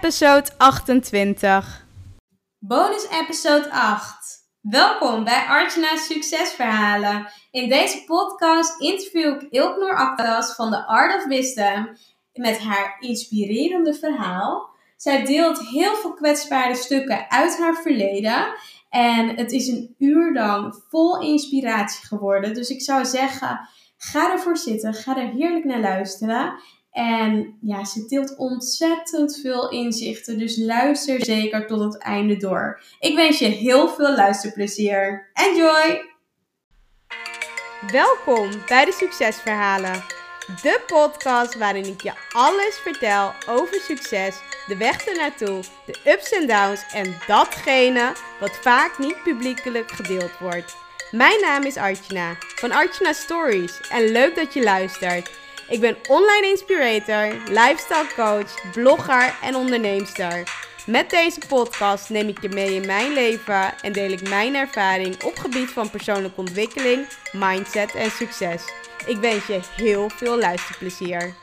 episode 28. Bonus episode 8. Welkom bij Archana's Succesverhalen. In deze podcast interview ik Ilknoor Aktas van The Art of Wisdom met haar inspirerende verhaal. Zij deelt heel veel kwetsbare stukken uit haar verleden. En het is een uur lang vol inspiratie geworden. Dus ik zou zeggen, ga ervoor zitten. Ga er heerlijk naar luisteren. En ja, ze deelt ontzettend veel inzichten. Dus luister zeker tot het einde door. Ik wens je heel veel luisterplezier. Enjoy! Welkom bij de Succesverhalen. De podcast waarin ik je alles vertel over succes, de weg ernaartoe, de ups en downs en datgene wat vaak niet publiekelijk gedeeld wordt. Mijn naam is Archana van Archana Stories en leuk dat je luistert. Ik ben online inspirator, lifestyle coach, blogger en onderneemster. Met deze podcast neem ik je mee in mijn leven en deel ik mijn ervaring op gebied van persoonlijke ontwikkeling, mindset en succes. Ik wens je heel veel luisterplezier.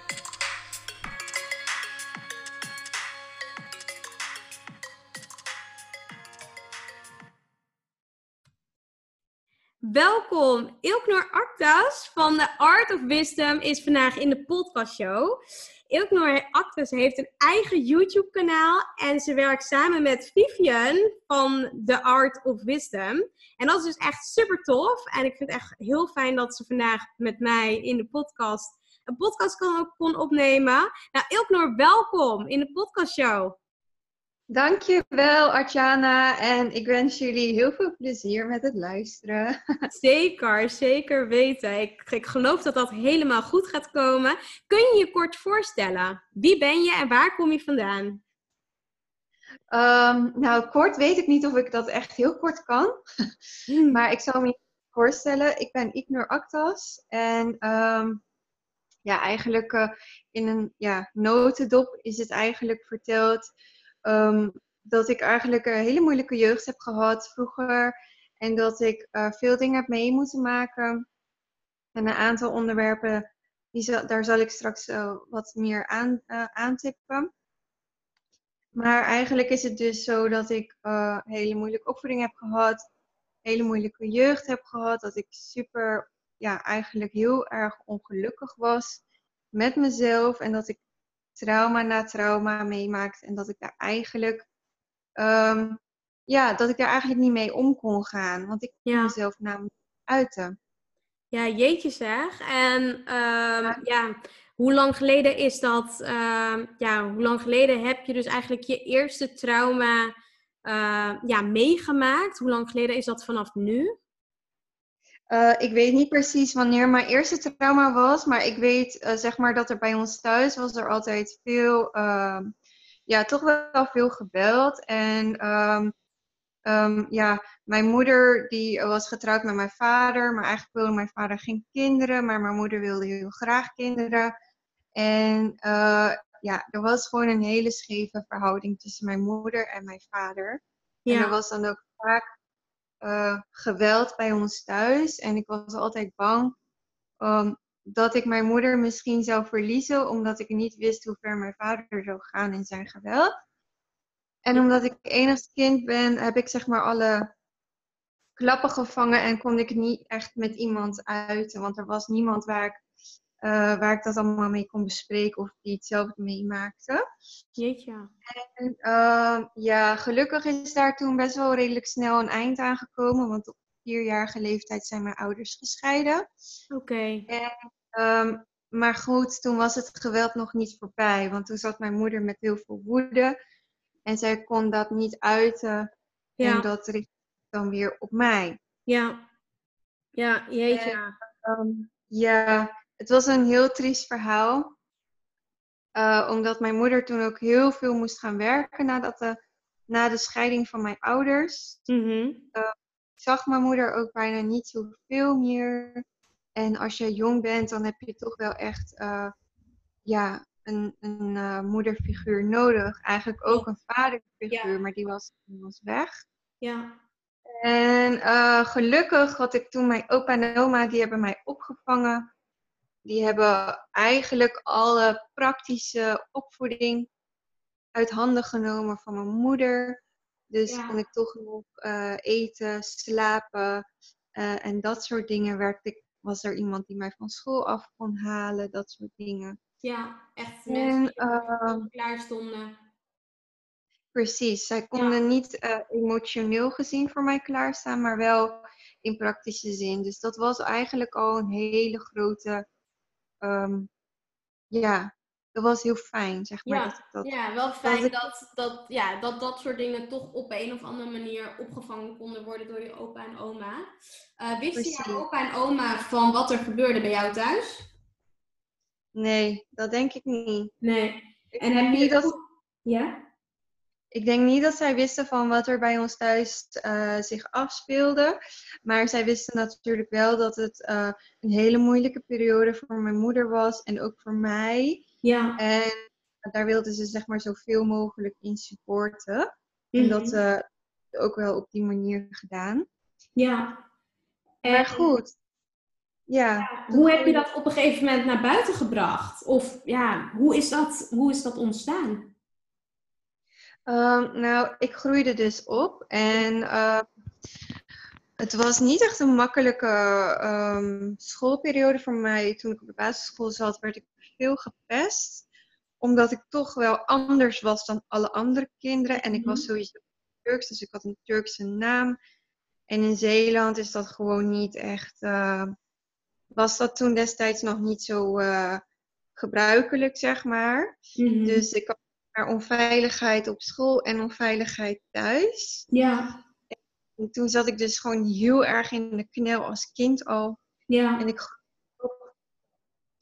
Welkom, Ilknor Actas van de Art of Wisdom is vandaag in de podcastshow. Ilknor Actas heeft een eigen YouTube-kanaal en ze werkt samen met Vivian van The Art of Wisdom. En dat is dus echt super tof. En ik vind het echt heel fijn dat ze vandaag met mij in de podcast een podcast kon, opnemen. Nou, Ilknor, welkom in de podcastshow. Dankjewel, Artjana. En ik wens jullie heel veel plezier met het luisteren. Zeker, zeker weten. Ik, ik geloof dat dat helemaal goed gaat komen. Kun je je kort voorstellen? Wie ben je en waar kom je vandaan? Um, nou, kort weet ik niet of ik dat echt heel kort kan. Hmm. Maar ik zal me voorstellen. Ik ben Ignor Actas. En um, ja, eigenlijk uh, in een ja, notendop is het eigenlijk verteld um, dat ik eigenlijk een hele moeilijke jeugd heb gehad vroeger. En dat ik uh, veel dingen heb mee moeten maken. En een aantal onderwerpen, die zal, daar zal ik straks uh, wat meer aan, uh, aantippen. Maar eigenlijk is het dus zo dat ik hele moeilijke opvoeding heb gehad. Hele moeilijke jeugd heb gehad. Dat ik super, ja, eigenlijk heel erg ongelukkig was met mezelf. En dat ik trauma na trauma meemaakt. En dat ik daar eigenlijk, um, ja, dat ik daar eigenlijk niet mee om kon gaan. Want ik kon mezelf namelijk uiten. Ja, jeetje zeg. En um, ja. hoe lang geleden is dat? Uh, ja, hoe lang geleden heb je dus eigenlijk je eerste trauma uh, ja, meegemaakt? Hoe lang geleden is dat vanaf nu? Uh, ik weet niet precies wanneer mijn eerste trauma was, maar ik weet uh, zeg maar dat er bij ons thuis was er altijd veel, uh, ja, toch wel veel geweld. En um, um, ja, mijn moeder die was getrouwd met mijn vader, maar eigenlijk wilde mijn vader geen kinderen, maar mijn moeder wilde heel graag kinderen. En uh, ja, er was gewoon een hele scheve verhouding tussen mijn moeder en mijn vader. Ja. En er was dan ook vaak uh, geweld bij ons thuis. En ik was altijd bang um, dat ik mijn moeder misschien zou verliezen, omdat ik niet wist hoe ver mijn vader zou gaan in zijn geweld. En omdat ik enigste kind ben, heb ik zeg maar alle klappen gevangen en kon ik niet echt met iemand uiten. Want er was niemand waar ik uh, waar ik dat allemaal mee kon bespreken of die hetzelfde meemaakte. Jeetje. En uh, ja, gelukkig is daar toen best wel redelijk snel een eind aan gekomen, want op vierjarige leeftijd zijn mijn ouders gescheiden. Oké. Okay. Um, maar goed, toen was het geweld nog niet voorbij, want toen zat mijn moeder met heel veel woede en zij kon dat niet uiten ja. en dat richt dan weer op mij. Ja, ja, jeetje. En, um, ja, het was een heel triest verhaal. Uh, omdat mijn moeder toen ook heel veel moest gaan werken nadat de, na de scheiding van mijn ouders. Mm-hmm. Uh, ik zag mijn moeder ook bijna niet zoveel meer. En als je jong bent, dan heb je toch wel echt uh, ja, een, een moederfiguur nodig. Eigenlijk ook een vaderfiguur, ja. maar die was, die was weg. Ja. En gelukkig had ik toen mijn opa en oma, die hebben mij opgevangen die hebben eigenlijk alle praktische opvoeding uit handen genomen van mijn moeder. Dus Ja. kon ik toch nog eh, eten, slapen eh, en dat soort dingen. Werkte ik, was er iemand die mij van school af kon halen, dat soort dingen. Ja, echt En, mensen die ehm, klaar stonden. Precies, zij konden niet eh, emotioneel gezien voor mij klaarstaan, maar wel in praktische zin. Dus dat was eigenlijk al een hele grote, ehm, ja, dat was heel fijn, zeg maar. Ja, dat Ja, wel fijn dat, dat, ja, dat dat soort dingen toch op een of andere manier opgevangen konden worden door je opa en oma. Eh wisten jouw opa en oma van wat er gebeurde bij jou thuis? Nee, dat denk ik niet. Nee. Ik En heb je dat, Ja? Ik denk niet dat zij wisten van wat er bij ons thuis eh, zich afspeelde. Maar zij wisten natuurlijk wel dat het eh, een hele moeilijke periode voor mijn moeder was en ook voor mij. Ja. En daar wilden ze zeg maar zoveel mogelijk in supporten. En dat Mhm. eh ook wel op die manier gedaan. Ja. En Maar goed. Ja. ja, hoe heb je dat op een gegeven moment naar buiten gebracht? Of ja, hoe is dat, hoe is dat ontstaan? Ehm, nou, ik groeide dus op. En eh, het was niet echt een makkelijke ehm, schoolperiode voor mij. Toen ik op de basisschool zat, werd ik veel gepest. Omdat ik toch wel anders was dan alle andere kinderen. En ik was Mhm. sowieso Turks, dus ik had een Turkse naam. En in Zeeland is dat gewoon niet echt. was dat toen destijds nog niet zo eh, gebruikelijk, zeg maar. Mhm. Dus ik had maar onveiligheid op school en onveiligheid thuis. Ja, En toen zat ik dus gewoon heel erg in de knel als kind al. ja. En ik,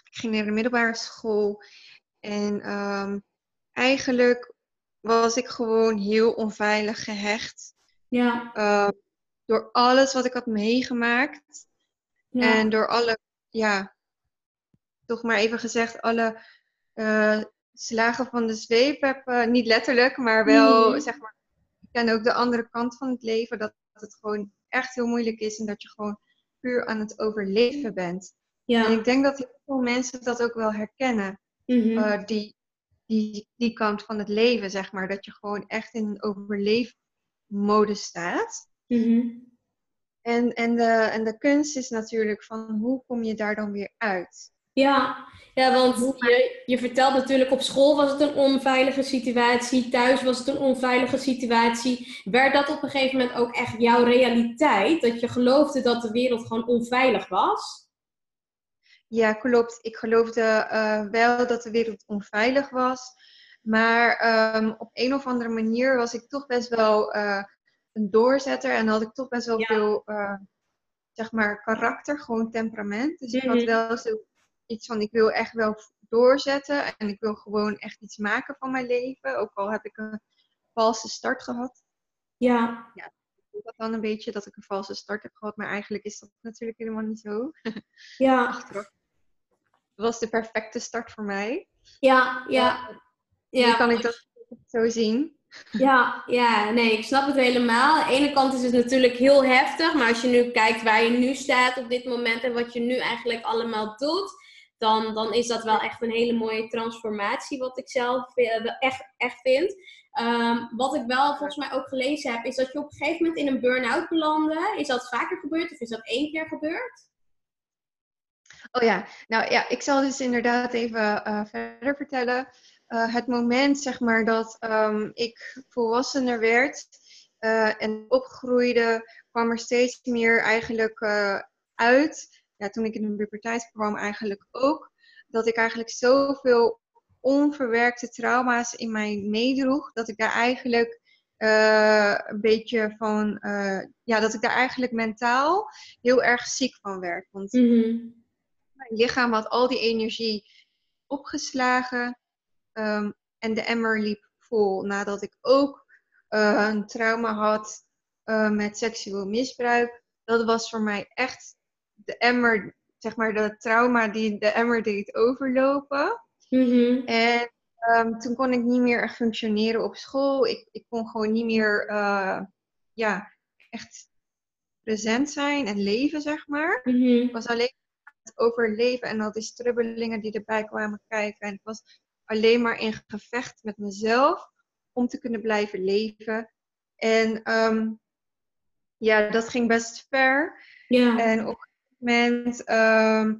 ging naar de middelbare school. En ehm, eigenlijk was ik gewoon heel onveilig gehecht. Ja, eh, door alles wat ik had meegemaakt. ja. En door alle, ja, toch maar even gezegd, alle eh, slagen van de zweep heb, eh, niet letterlijk, maar wel, Mhm. zeg maar, ik ken ook de andere kant van het leven, dat het gewoon echt heel moeilijk is en dat je gewoon puur aan het overleven bent. ja. En ik denk dat heel veel mensen dat ook wel herkennen, Mhm. eh, die, die, die kant van het leven, zeg maar, dat je gewoon echt in een overleefmodus staat. Mhm. En, en, de, en de kunst is natuurlijk van hoe kom je daar dan weer uit? Ja, ja want je, je vertelt natuurlijk op school was het een onveilige situatie, thuis was het een onveilige situatie. Werd dat op een gegeven moment ook echt jouw realiteit? Dat je geloofde dat de wereld gewoon onveilig was? Ja, klopt. Ik geloofde eh, wel dat de wereld onveilig was. Maar ehm, op een of andere manier was ik toch best wel eh, een doorzetter. En had ik toch best wel Ja. veel, eh, zeg maar, karakter, gewoon temperament. Dus ik had Mhm. wel zoiets van, ik wil echt wel doorzetten. En ik wil gewoon echt iets maken van mijn leven. Ook al heb ik een valse start gehad. Ja, Ik dat dan een beetje dat ik een valse start heb gehad. Maar eigenlijk is dat natuurlijk helemaal niet zo. ja, Achteraf. Het was de perfecte start voor mij. ja, ja. Nu Ja, kan ik dat zo zien. Ja, ja, nee, ik snap het helemaal. Aan de ene kant is het natuurlijk heel heftig, maar als je nu kijkt waar je nu staat op dit moment en wat je nu eigenlijk allemaal doet, dan, dan is dat wel echt een hele mooie transformatie, wat ik zelf eh, echt, echt vind. Ehm, wat ik wel volgens mij ook gelezen heb, is dat je op een gegeven moment in een burn-out belandde. Is dat vaker gebeurd of is dat één keer gebeurd? Oh ja, nou ja, ik zal dus inderdaad even eh, verder vertellen. Eh, het moment, zeg maar, dat ehm, ik volwassener werd en opgroeide, kwam er steeds meer eigenlijk uit. Ja, toen ik in de puberteit kwam eigenlijk ook. Dat ik eigenlijk zoveel onverwerkte trauma's in mij meedroeg. Dat ik daar eigenlijk eh, een beetje van, eh, ja, dat ik daar eigenlijk mentaal heel erg ziek van werd. Want mijn lichaam had al die energie opgeslagen ehm, en de emmer liep vol. Nadat ik ook eh, een trauma had met seksueel misbruik. Dat was voor mij echt de emmer, zeg maar de trauma die de emmer deed overlopen. En ehm, toen kon ik niet meer echt functioneren op school. Ik, ik kon gewoon niet meer eh, ja, echt present zijn en leven, zeg maar. Ik was alleen aan het overleven en al die strubbelingen die erbij kwamen kijken. En ik was alleen maar in gevecht met mezelf om te kunnen blijven leven. En ehm, ja, dat ging best ver. Ja. En op moment ehm,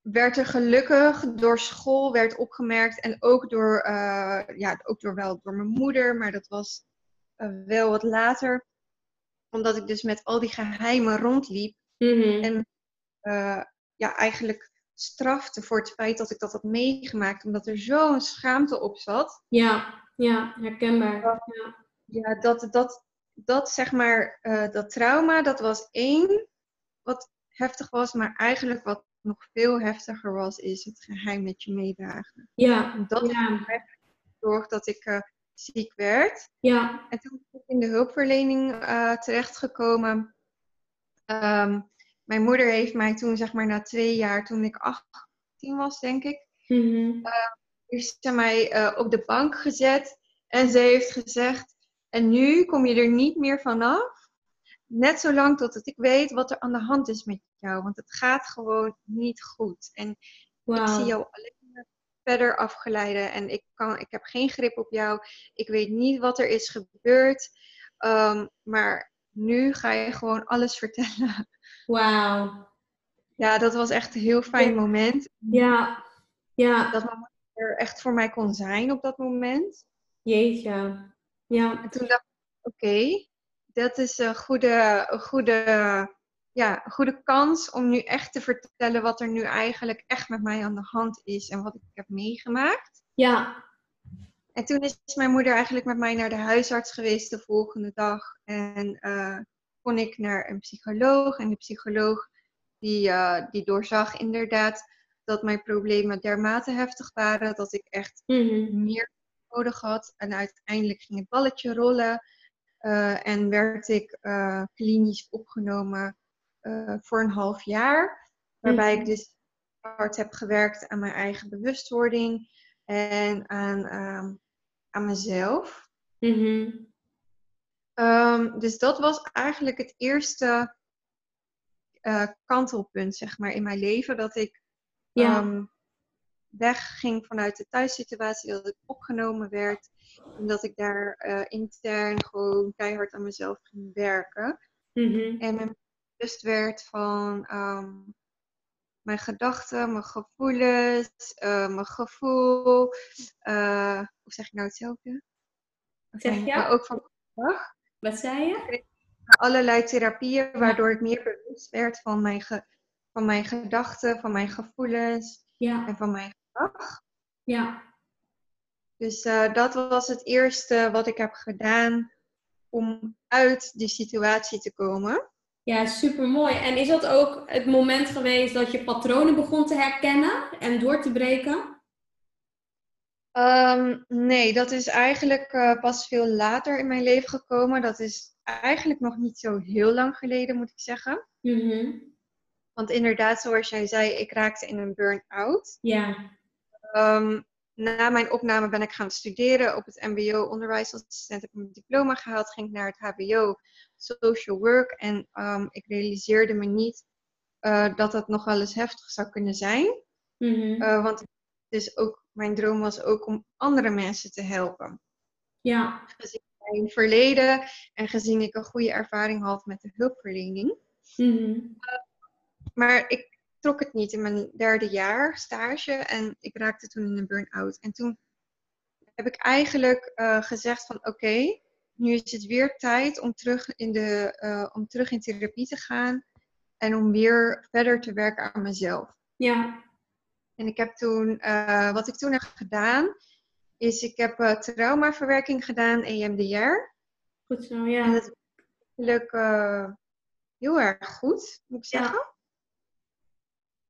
werd er gelukkig door school werd opgemerkt en ook door, eh, ja, ook door wel door mijn moeder, maar dat was eh, wel wat later, omdat ik dus met al die geheimen rondliep Mhm. en eh, ja, eigenlijk strafte voor het feit dat ik dat had meegemaakt, omdat er zo'n schaamte op zat. Ja, ja, herkenbaar. Ja. Ja, dat, dat, dat zeg maar, dat trauma, dat was één wat heftig was, maar eigenlijk wat nog veel heftiger was, is het geheim met je meedragen. Ja, En dat ja, gezorgd dat ik eh, ziek werd. ja. En toen ben ik in de hulpverlening eh, terechtgekomen. Ehm, mijn moeder heeft mij toen, zeg maar, na twee jaar, toen ik 18 was, denk ik, Mhm. heeft ze mij eh, op de bank gezet. En ze heeft gezegd: En nu kom je er niet meer vanaf. Net zolang totdat ik weet wat er aan de hand is met jou. Want het gaat gewoon niet goed. En ik zie jou alleen maar verder afgeleiden. En ik, kan, ik heb geen grip op jou. Ik weet niet wat er is gebeurd. Ehm, maar nu ga je gewoon alles vertellen. Wauw. Ja, dat was echt een heel fijn Ja. moment. Ja, ja. Dat mama er echt voor mij kon zijn op dat moment. Jeetje. Ja, En toen dacht ik, oké, dat is een goede, een, goede, ja, een goede kans om nu echt te vertellen wat er nu eigenlijk echt met mij aan de hand is en wat ik heb meegemaakt. ja. En toen is mijn moeder eigenlijk met mij naar de huisarts geweest de volgende dag. En eh, kon ik naar een psycholoog. En de psycholoog die, eh, die doorzag inderdaad dat mijn problemen dermate heftig waren dat ik echt Mhm. meer nodig had. En uiteindelijk ging het balletje rollen. Eh, en werd ik eh, klinisch opgenomen eh, voor een half jaar. Waarbij Mhm. ik dus hard heb gewerkt aan mijn eigen bewustwording en aan, ehm, aan mezelf. Mhm. Ehm, dus dat was eigenlijk het eerste kantelpunt, zeg maar, in mijn leven. Dat ik Ja. ehm, wegging vanuit de thuissituatie, dat ik opgenomen werd. En dat ik daar eh, intern gewoon keihard aan mezelf ging werken. Mhm. En me bewust werd van ehm, mijn gedachten, mijn gevoelens, eh, mijn gevoel. eh, hoe zeg ik nou hetzelfde? Zeg je? Maar ook van mijn gedrag. Wat zei je? allerlei therapieën, waardoor ik meer bewust werd van mijn, ge- van mijn gedachten, van mijn gevoelens Ja, en van mijn gedrag. ja. Dus eh, dat was het eerste wat ik heb gedaan om uit die situatie te komen. Ja, super mooi. En is dat ook het moment geweest dat je patronen begon te herkennen en door te breken? Ehm, nee, dat is eigenlijk eh, pas veel later in mijn leven gekomen. Dat is eigenlijk nog niet zo heel lang geleden, moet ik zeggen. Mhm. Want inderdaad, zoals jij zei, ik raakte in een burn-out. Ja. Ehm, na mijn opname ben ik gaan studeren op het MBO onderwijsassistent. Heb ik mijn diploma gehaald, ging ik naar het HBO social work. En ehm, ik realiseerde me niet eh, dat dat nog wel eens heftig zou kunnen zijn. Mhm. Eh, want dus ook, mijn droom was ook om andere mensen te helpen. Ja. Gezien mijn verleden en gezien ik een goede ervaring had met de hulpverlening. Mhm. Maar ik trok het niet in mijn derde jaar stage en ik raakte toen in een burn-out. En toen heb ik eigenlijk eh, gezegd van oké, nu is het weer tijd om terug, in de, eh, om terug in therapie te gaan en om weer verder te werken aan mezelf. Ja. En ik heb toen, eh, wat ik toen heb gedaan, is ik heb traumaverwerking gedaan, EMDR. Goed zo, En ja. dat is eigenlijk heel erg goed, moet ik Ja.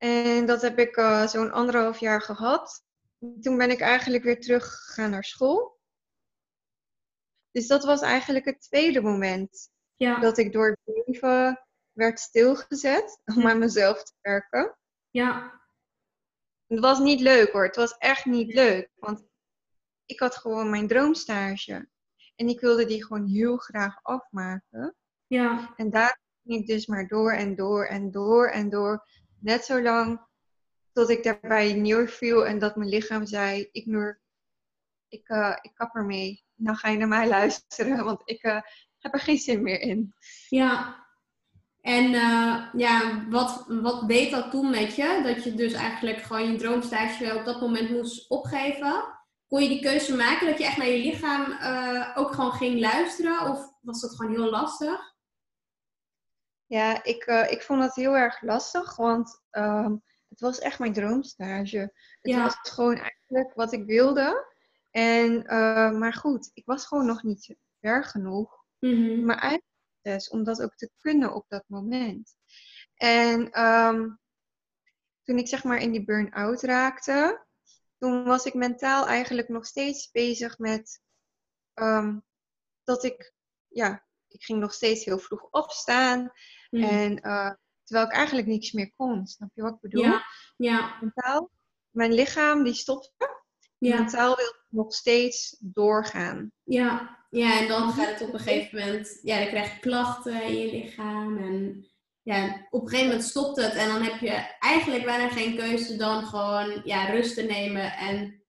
En dat heb ik eh, zo'n anderhalf jaar gehad. Toen ben ik eigenlijk weer teruggegaan naar school. Dus dat was eigenlijk het tweede moment Ja. dat ik door het leven werd stilgezet om aan mezelf te werken. Ja. Het was niet leuk hoor, het was echt niet leuk. Want ik had gewoon mijn droomstage. En ik wilde die gewoon heel graag afmaken. Ja. En daar ging ik dus maar door en door en door en door. Net zo lang tot ik daarbij neerviel en dat mijn lichaam zei: Ik, Noor, ik, eh, ik kap ermee. dan ga je naar mij luisteren, want ik uh, heb er geen zin meer in. Ja, en uh, ja, wat, wat deed dat toen met je? Dat je dus eigenlijk gewoon je droomstage op dat moment moest opgeven. Kon je die keuze maken dat je echt naar je lichaam uh, ook gewoon ging luisteren? Of was dat gewoon heel lastig? Ja, ik, uh, ik vond dat heel erg lastig, want um, het was echt mijn droomstage. Het ja. was gewoon eigenlijk wat ik wilde. En, uh, maar goed, ik was gewoon nog niet ver genoeg. Mm -hmm. Maar eigenlijk om dat ook te kunnen op dat moment. En um, toen ik zeg maar in die burn-out raakte, toen was ik mentaal eigenlijk nog steeds bezig met um, dat ik, ja, ik ging nog steeds heel vroeg opstaan. Mm. En uh, terwijl ik eigenlijk niks meer kon. Snap je wat ik bedoel? Ja. ja. Mentaal, mijn lichaam die stopte. Ja. Mentaal wil nog steeds doorgaan. Ja. Ja, en dan gaat het op een gegeven moment, ja, dan krijg je klachten in je lichaam. En ja, op een gegeven moment stopt het. En dan heb je eigenlijk bijna geen keuze dan gewoon ja, rust te nemen en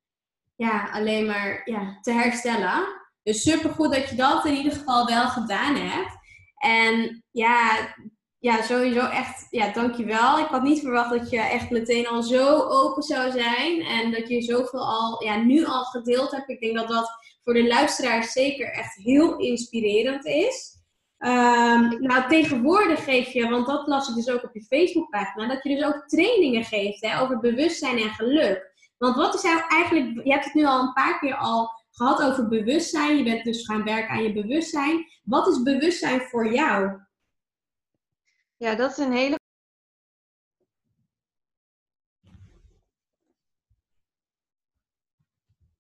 ja, alleen maar ja, te herstellen. Dus supergoed dat je dat in ieder geval wel gedaan hebt. En ja, ja, sowieso echt, ja, dankjewel. Ik had niet verwacht dat je echt meteen al zo open zou zijn. En dat je zoveel al, ja, nu al gedeeld hebt. Ik denk dat dat voor de luisteraars zeker echt heel inspirerend is. Um, nou, tegenwoordig geef je, want dat las ik dus ook op je Facebookpagina, dat je dus ook trainingen geeft hè, over bewustzijn en geluk. Want wat is nou eigenlijk, je hebt het nu al een paar keer al gehad over bewustzijn, je bent dus gaan werken aan je bewustzijn. Wat is bewustzijn voor jou? Ja, dat is een hele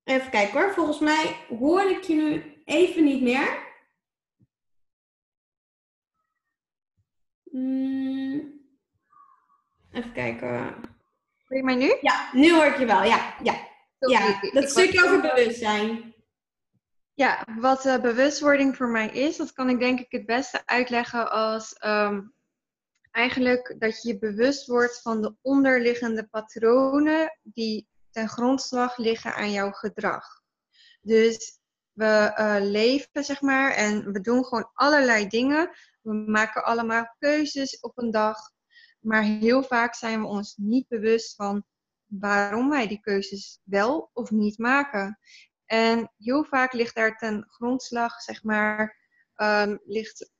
Even kijken hoor. Volgens mij hoor ik je nu even niet meer. Hmm. Even kijken. Hoor je mij nu? Ja, nu hoor ik je wel. Ja, ja. Ja dat stukje over bewustzijn. Ja, wat uh, bewustwording voor mij is, dat kan ik denk ik het beste uitleggen als um, eigenlijk dat je je bewust wordt van de onderliggende patronen die ten grondslag liggen aan jouw gedrag. Dus we uh, leven, zeg maar, en we doen gewoon allerlei dingen. We maken allemaal keuzes op een dag. Maar heel vaak zijn we ons niet bewust van waarom wij die keuzes wel of niet maken. En heel vaak ligt daar ten grondslag, zeg maar, um, ligt,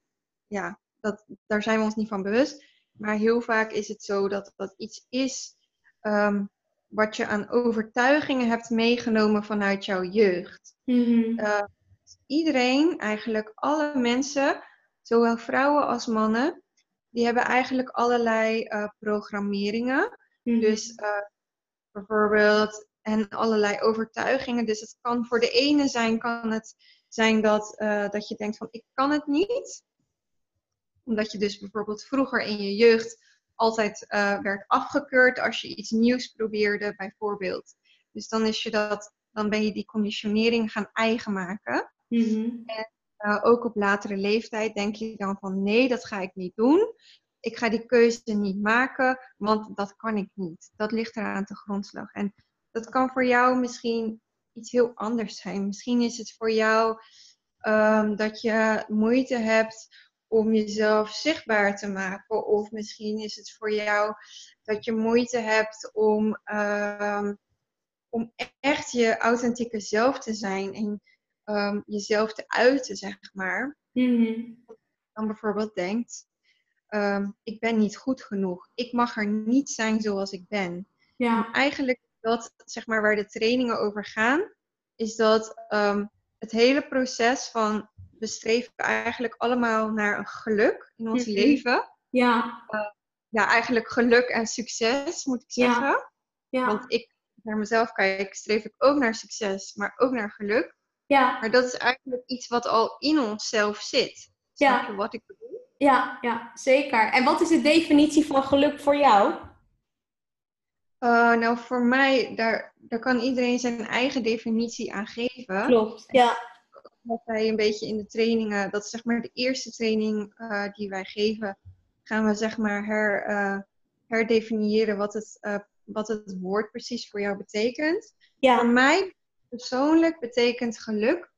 ja, dat, daar zijn we ons niet van bewust. Maar heel vaak is het zo dat dat iets is um, wat je aan overtuigingen hebt meegenomen vanuit jouw jeugd. Mm-hmm. Uh, iedereen, eigenlijk alle mensen, zowel vrouwen als mannen, die hebben eigenlijk allerlei uh, programmeringen. Mm-hmm. Dus uh, bijvoorbeeld, en allerlei overtuigingen. Dus het kan voor de ene zijn, kan het zijn dat, dat je denkt van ik kan het niet. Omdat je dus bijvoorbeeld vroeger in je jeugd altijd uh, werd afgekeurd als je iets nieuws probeerde, bijvoorbeeld. Dus dan, is je dat, dan ben je die conditionering gaan eigen maken. Mm-hmm. En uh, ook op latere leeftijd denk je dan van nee, dat ga ik niet doen. Ik ga die keuze niet maken, want dat kan ik niet. Dat ligt eraan te grondslag. En dat kan voor jou misschien iets heel anders zijn. Misschien is het voor jou um, dat je moeite hebt om jezelf zichtbaar te maken. Of misschien is het voor jou dat je moeite hebt om, uh, om echt je authentieke zelf te zijn en um, jezelf te uiten, zeg maar. Mm-hmm. Dan bijvoorbeeld denkt, um, ik ben niet goed genoeg. Ik mag er niet zijn zoals ik ben. Ja. En eigenlijk dat, zeg maar, waar de trainingen over gaan, is dat het hele proces van we streven eigenlijk allemaal naar een geluk in ons Mhm. leven. Ja, Ja, eigenlijk geluk en succes, moet ik zeggen. ja, Want ik naar mezelf kijk, streef ik ook naar succes, maar ook naar geluk. ja, Maar dat is eigenlijk iets wat al in onszelf zit. Ja. Je wat ik bedoel? Ja, ja, zeker. En wat is de definitie van geluk voor jou? Eh, nou, voor mij, daar, daar kan iedereen zijn eigen definitie aan geven. Klopt. Ja, wat wij een beetje in de trainingen, dat is zeg maar de eerste training eh, die wij geven, gaan we zeg maar her, eh, herdefiniëren wat het, wat het woord precies voor jou betekent. Voor ja, mij persoonlijk betekent geluk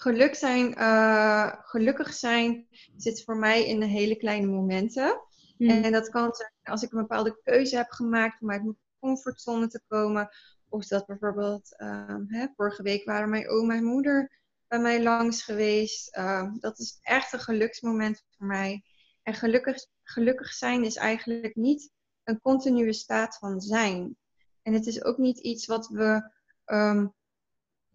geluk zijn, uh, gelukkig zijn zit voor mij in de hele kleine momenten. Mm. En dat kan zijn als ik een bepaalde keuze heb gemaakt om uit mijn comfortzone te komen. Of dat bijvoorbeeld, ehm, hè, vorige week waren mijn oom en moeder bij mij langs geweest. Ehm, dat is echt een geluksmoment voor mij. En gelukkig, gelukkig zijn is eigenlijk niet een continue staat van zijn. En het is ook niet iets wat we ehm,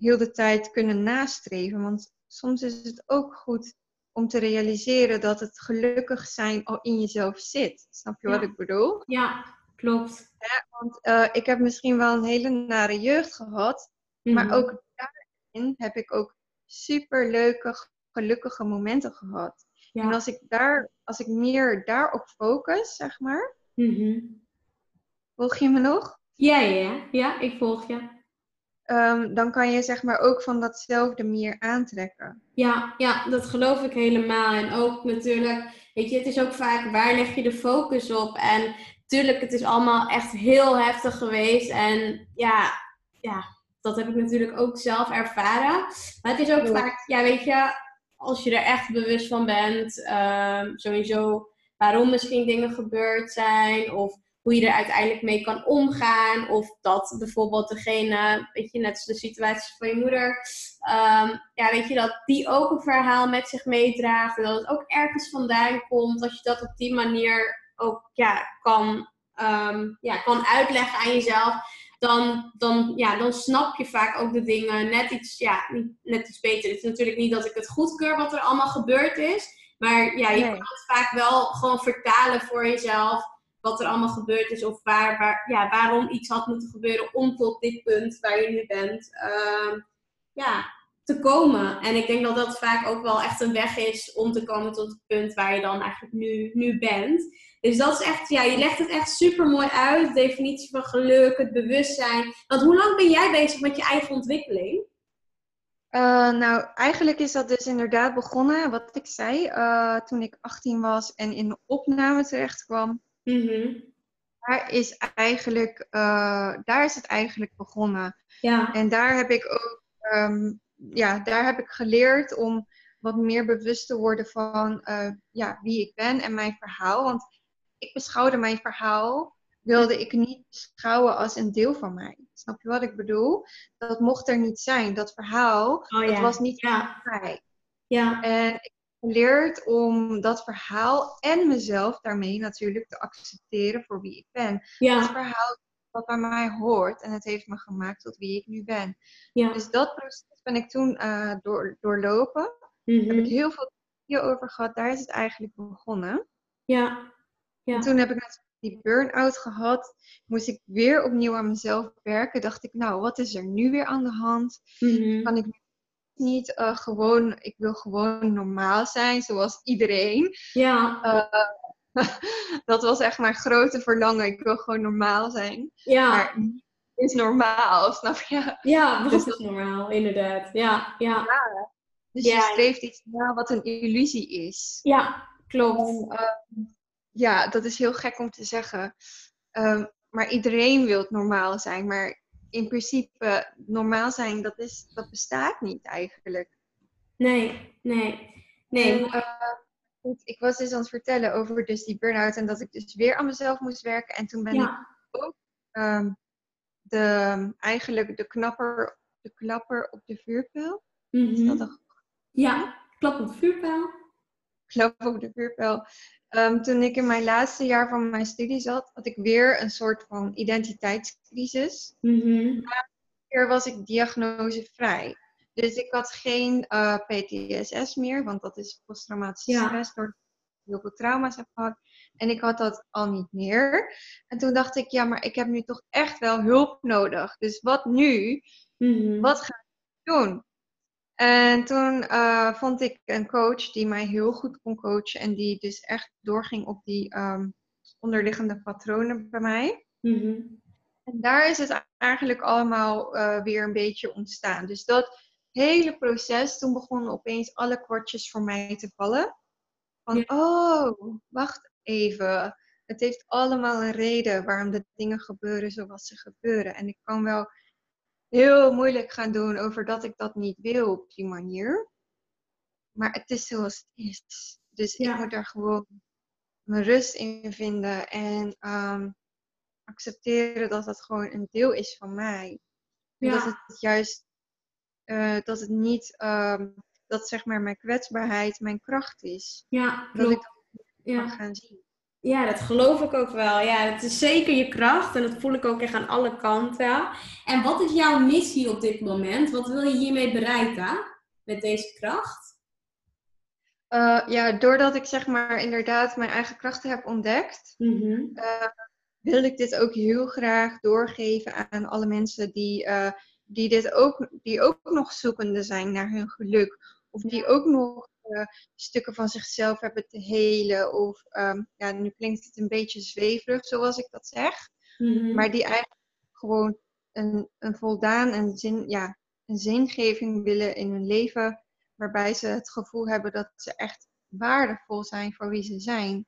heel de tijd kunnen nastreven. Want soms is het ook goed om te realiseren dat het gelukkig zijn al in jezelf zit. Snap je wat ik bedoel? Ja, klopt. Want eh, ik heb misschien wel een hele nare jeugd gehad, maar Mhm. ook daarin heb ik ook super leuke, gelukkige momenten gehad. En als ik, daar, als ik meer daarop focus, zeg maar, Mhm. volg je me nog? ja, ja. Ja, ik volg je. Ehm, dan kan je zeg maar ook van datzelfde meer aantrekken. Ja, ja, dat geloof ik helemaal. En ook natuurlijk, weet je, het is ook vaak waar leg je de focus op. En tuurlijk, het is allemaal echt heel heftig geweest. En ja, ja, dat heb ik natuurlijk ook zelf ervaren. Maar het is ook Ja. vaak, ja, weet je, als je er echt bewust van bent, ehm, sowieso waarom misschien dingen gebeurd zijn. Of hoe je er uiteindelijk mee kan omgaan. Of dat bijvoorbeeld degene, weet je, net als de situatie van je moeder. ehm, ja, weet je, dat die ook een verhaal met zich meedraagt. En dat het ook ergens vandaan komt. Als je dat op die manier ook ja, kan, ehm, ja, kan uitleggen aan jezelf. Dan, dan, ja, dan snap je vaak ook de dingen net iets, ja, net iets beter. Het is natuurlijk niet dat ik het goedkeur wat er allemaal gebeurd is. Maar ja, je Nee. kan het vaak wel gewoon vertalen voor jezelf wat er allemaal gebeurd is of waar, waar, ja, waarom iets had moeten gebeuren om tot dit punt waar je nu bent ehm, ja, te komen. En ik denk dat dat vaak ook wel echt een weg is om te komen tot het punt waar je dan eigenlijk nu, nu bent. Dus dat is echt, ja, je legt het echt super mooi uit. De definitie van geluk, het bewustzijn. Want hoe lang ben jij bezig met je eigen ontwikkeling? Eh, nou, eigenlijk is dat dus inderdaad begonnen, wat ik zei, eh, toen ik 18 was en in de opname terecht kwam. Mhm. Daar is, eigenlijk, eh, daar is het eigenlijk begonnen. Ja. En daar heb ik ook, ehm, ja, daar heb ik geleerd om wat meer bewust te worden van eh, ja, wie ik ben en mijn verhaal. Want ik beschouwde mijn verhaal, wilde ik niet beschouwen als een deel van mij. Snap je wat ik bedoel? Dat mocht er niet zijn. Dat verhaal, Oh dat was niet Ja. van mij. Ja. En ik geleerd om dat verhaal en mezelf daarmee natuurlijk te accepteren voor wie ik ben. Dat Ja. verhaal wat bij mij hoort en het heeft me gemaakt tot wie ik nu ben. Ja. Dus dat proces ben ik toen eh, door, doorlopen. Daar heb ik Mhm. heel veel over gehad. Daar is het eigenlijk begonnen. Ja. Ja. En toen heb ik die burn-out gehad. Moest ik weer opnieuw aan mezelf werken. Dacht ik, nou, wat is er nu weer aan de hand? Mhm. Kan ik niet eh, gewoon, ik wil gewoon normaal zijn, zoals iedereen. Ja. Eh, dat was echt mijn grote verlangen. Ik wil gewoon normaal zijn. Ja. Maar is normaal, snap je? Ja, dat Dus is normaal, inderdaad. Ja, ja. Dus Ja. je streeft iets na wat een illusie is. Ja, klopt. En, ehm, ja, dat is heel gek om te zeggen. Ehm, maar iedereen wil normaal zijn. Maar in principe, normaal zijn, dat, is, dat bestaat niet eigenlijk. Nee, nee. Nee. En, eh, goed, ik was dus aan het vertellen over dus die burn-out en dat ik dus weer aan mezelf moest werken. En toen ben ik Ja. ehm, de, eigenlijk de, knapper, de klapper op de vuurpijl. Is Mhm. dat een Ja, klap op de vuurpijl. klap op de vuurpijl? Ehm, toen ik in mijn laatste jaar van mijn studie zat, had ik weer een soort van identiteitscrisis. Mhm. keer was ik diagnosevrij. Dus ik had geen eh, PTSS meer, want dat is posttraumatische Ja. stress, door ik heel veel trauma's heb gehad. En ik had dat al niet meer. En toen dacht ik, ja, maar ik heb nu toch echt wel hulp nodig. Dus wat nu? Mhm. Wat ga ik doen? En toen eh, vond ik een coach die mij heel goed kon coachen en die dus echt doorging op die ehm, onderliggende patronen bij mij. Mhm. En daar is het eigenlijk allemaal eh, weer een beetje ontstaan. Dus dat hele proces, toen begonnen opeens alle kwartjes voor mij te vallen. Van, Ja. oh, wacht even. Het heeft allemaal een reden waarom de dingen gebeuren zoals ze gebeuren. En ik kan wel heel moeilijk gaan doen over dat ik dat niet wil op die manier. maar het is zoals het is. Dus Ja. ik moet daar gewoon mijn rust in vinden en ehm, accepteren dat dat gewoon een deel is van mij. Dat het juist, eh, dat het niet, ehm, dat zeg maar mijn kwetsbaarheid mijn kracht is. ja, Dat ik dat kan gaan zien. Ja, dat geloof ik ook wel. Ja, het is zeker je kracht en dat voel ik ook echt aan alle kanten. En wat is jouw missie op dit moment? Wat wil je hiermee bereiken met deze kracht? Eh, ja, doordat ik zeg maar inderdaad mijn eigen krachten heb ontdekt, Mhm. eh, wil ik dit ook heel graag doorgeven aan alle mensen die, eh, die dit ook, die ook nog zoekende zijn naar hun geluk. Of die ook nog eh, stukken van zichzelf hebben te helen. Of ehm, ja, nu klinkt het een beetje zweverig zoals ik dat zeg. Mhm. Maar die eigenlijk gewoon een, een voldaan en zin, ja, een zingeving willen in hun leven. Waarbij ze het gevoel hebben dat ze echt waardevol zijn voor wie ze zijn.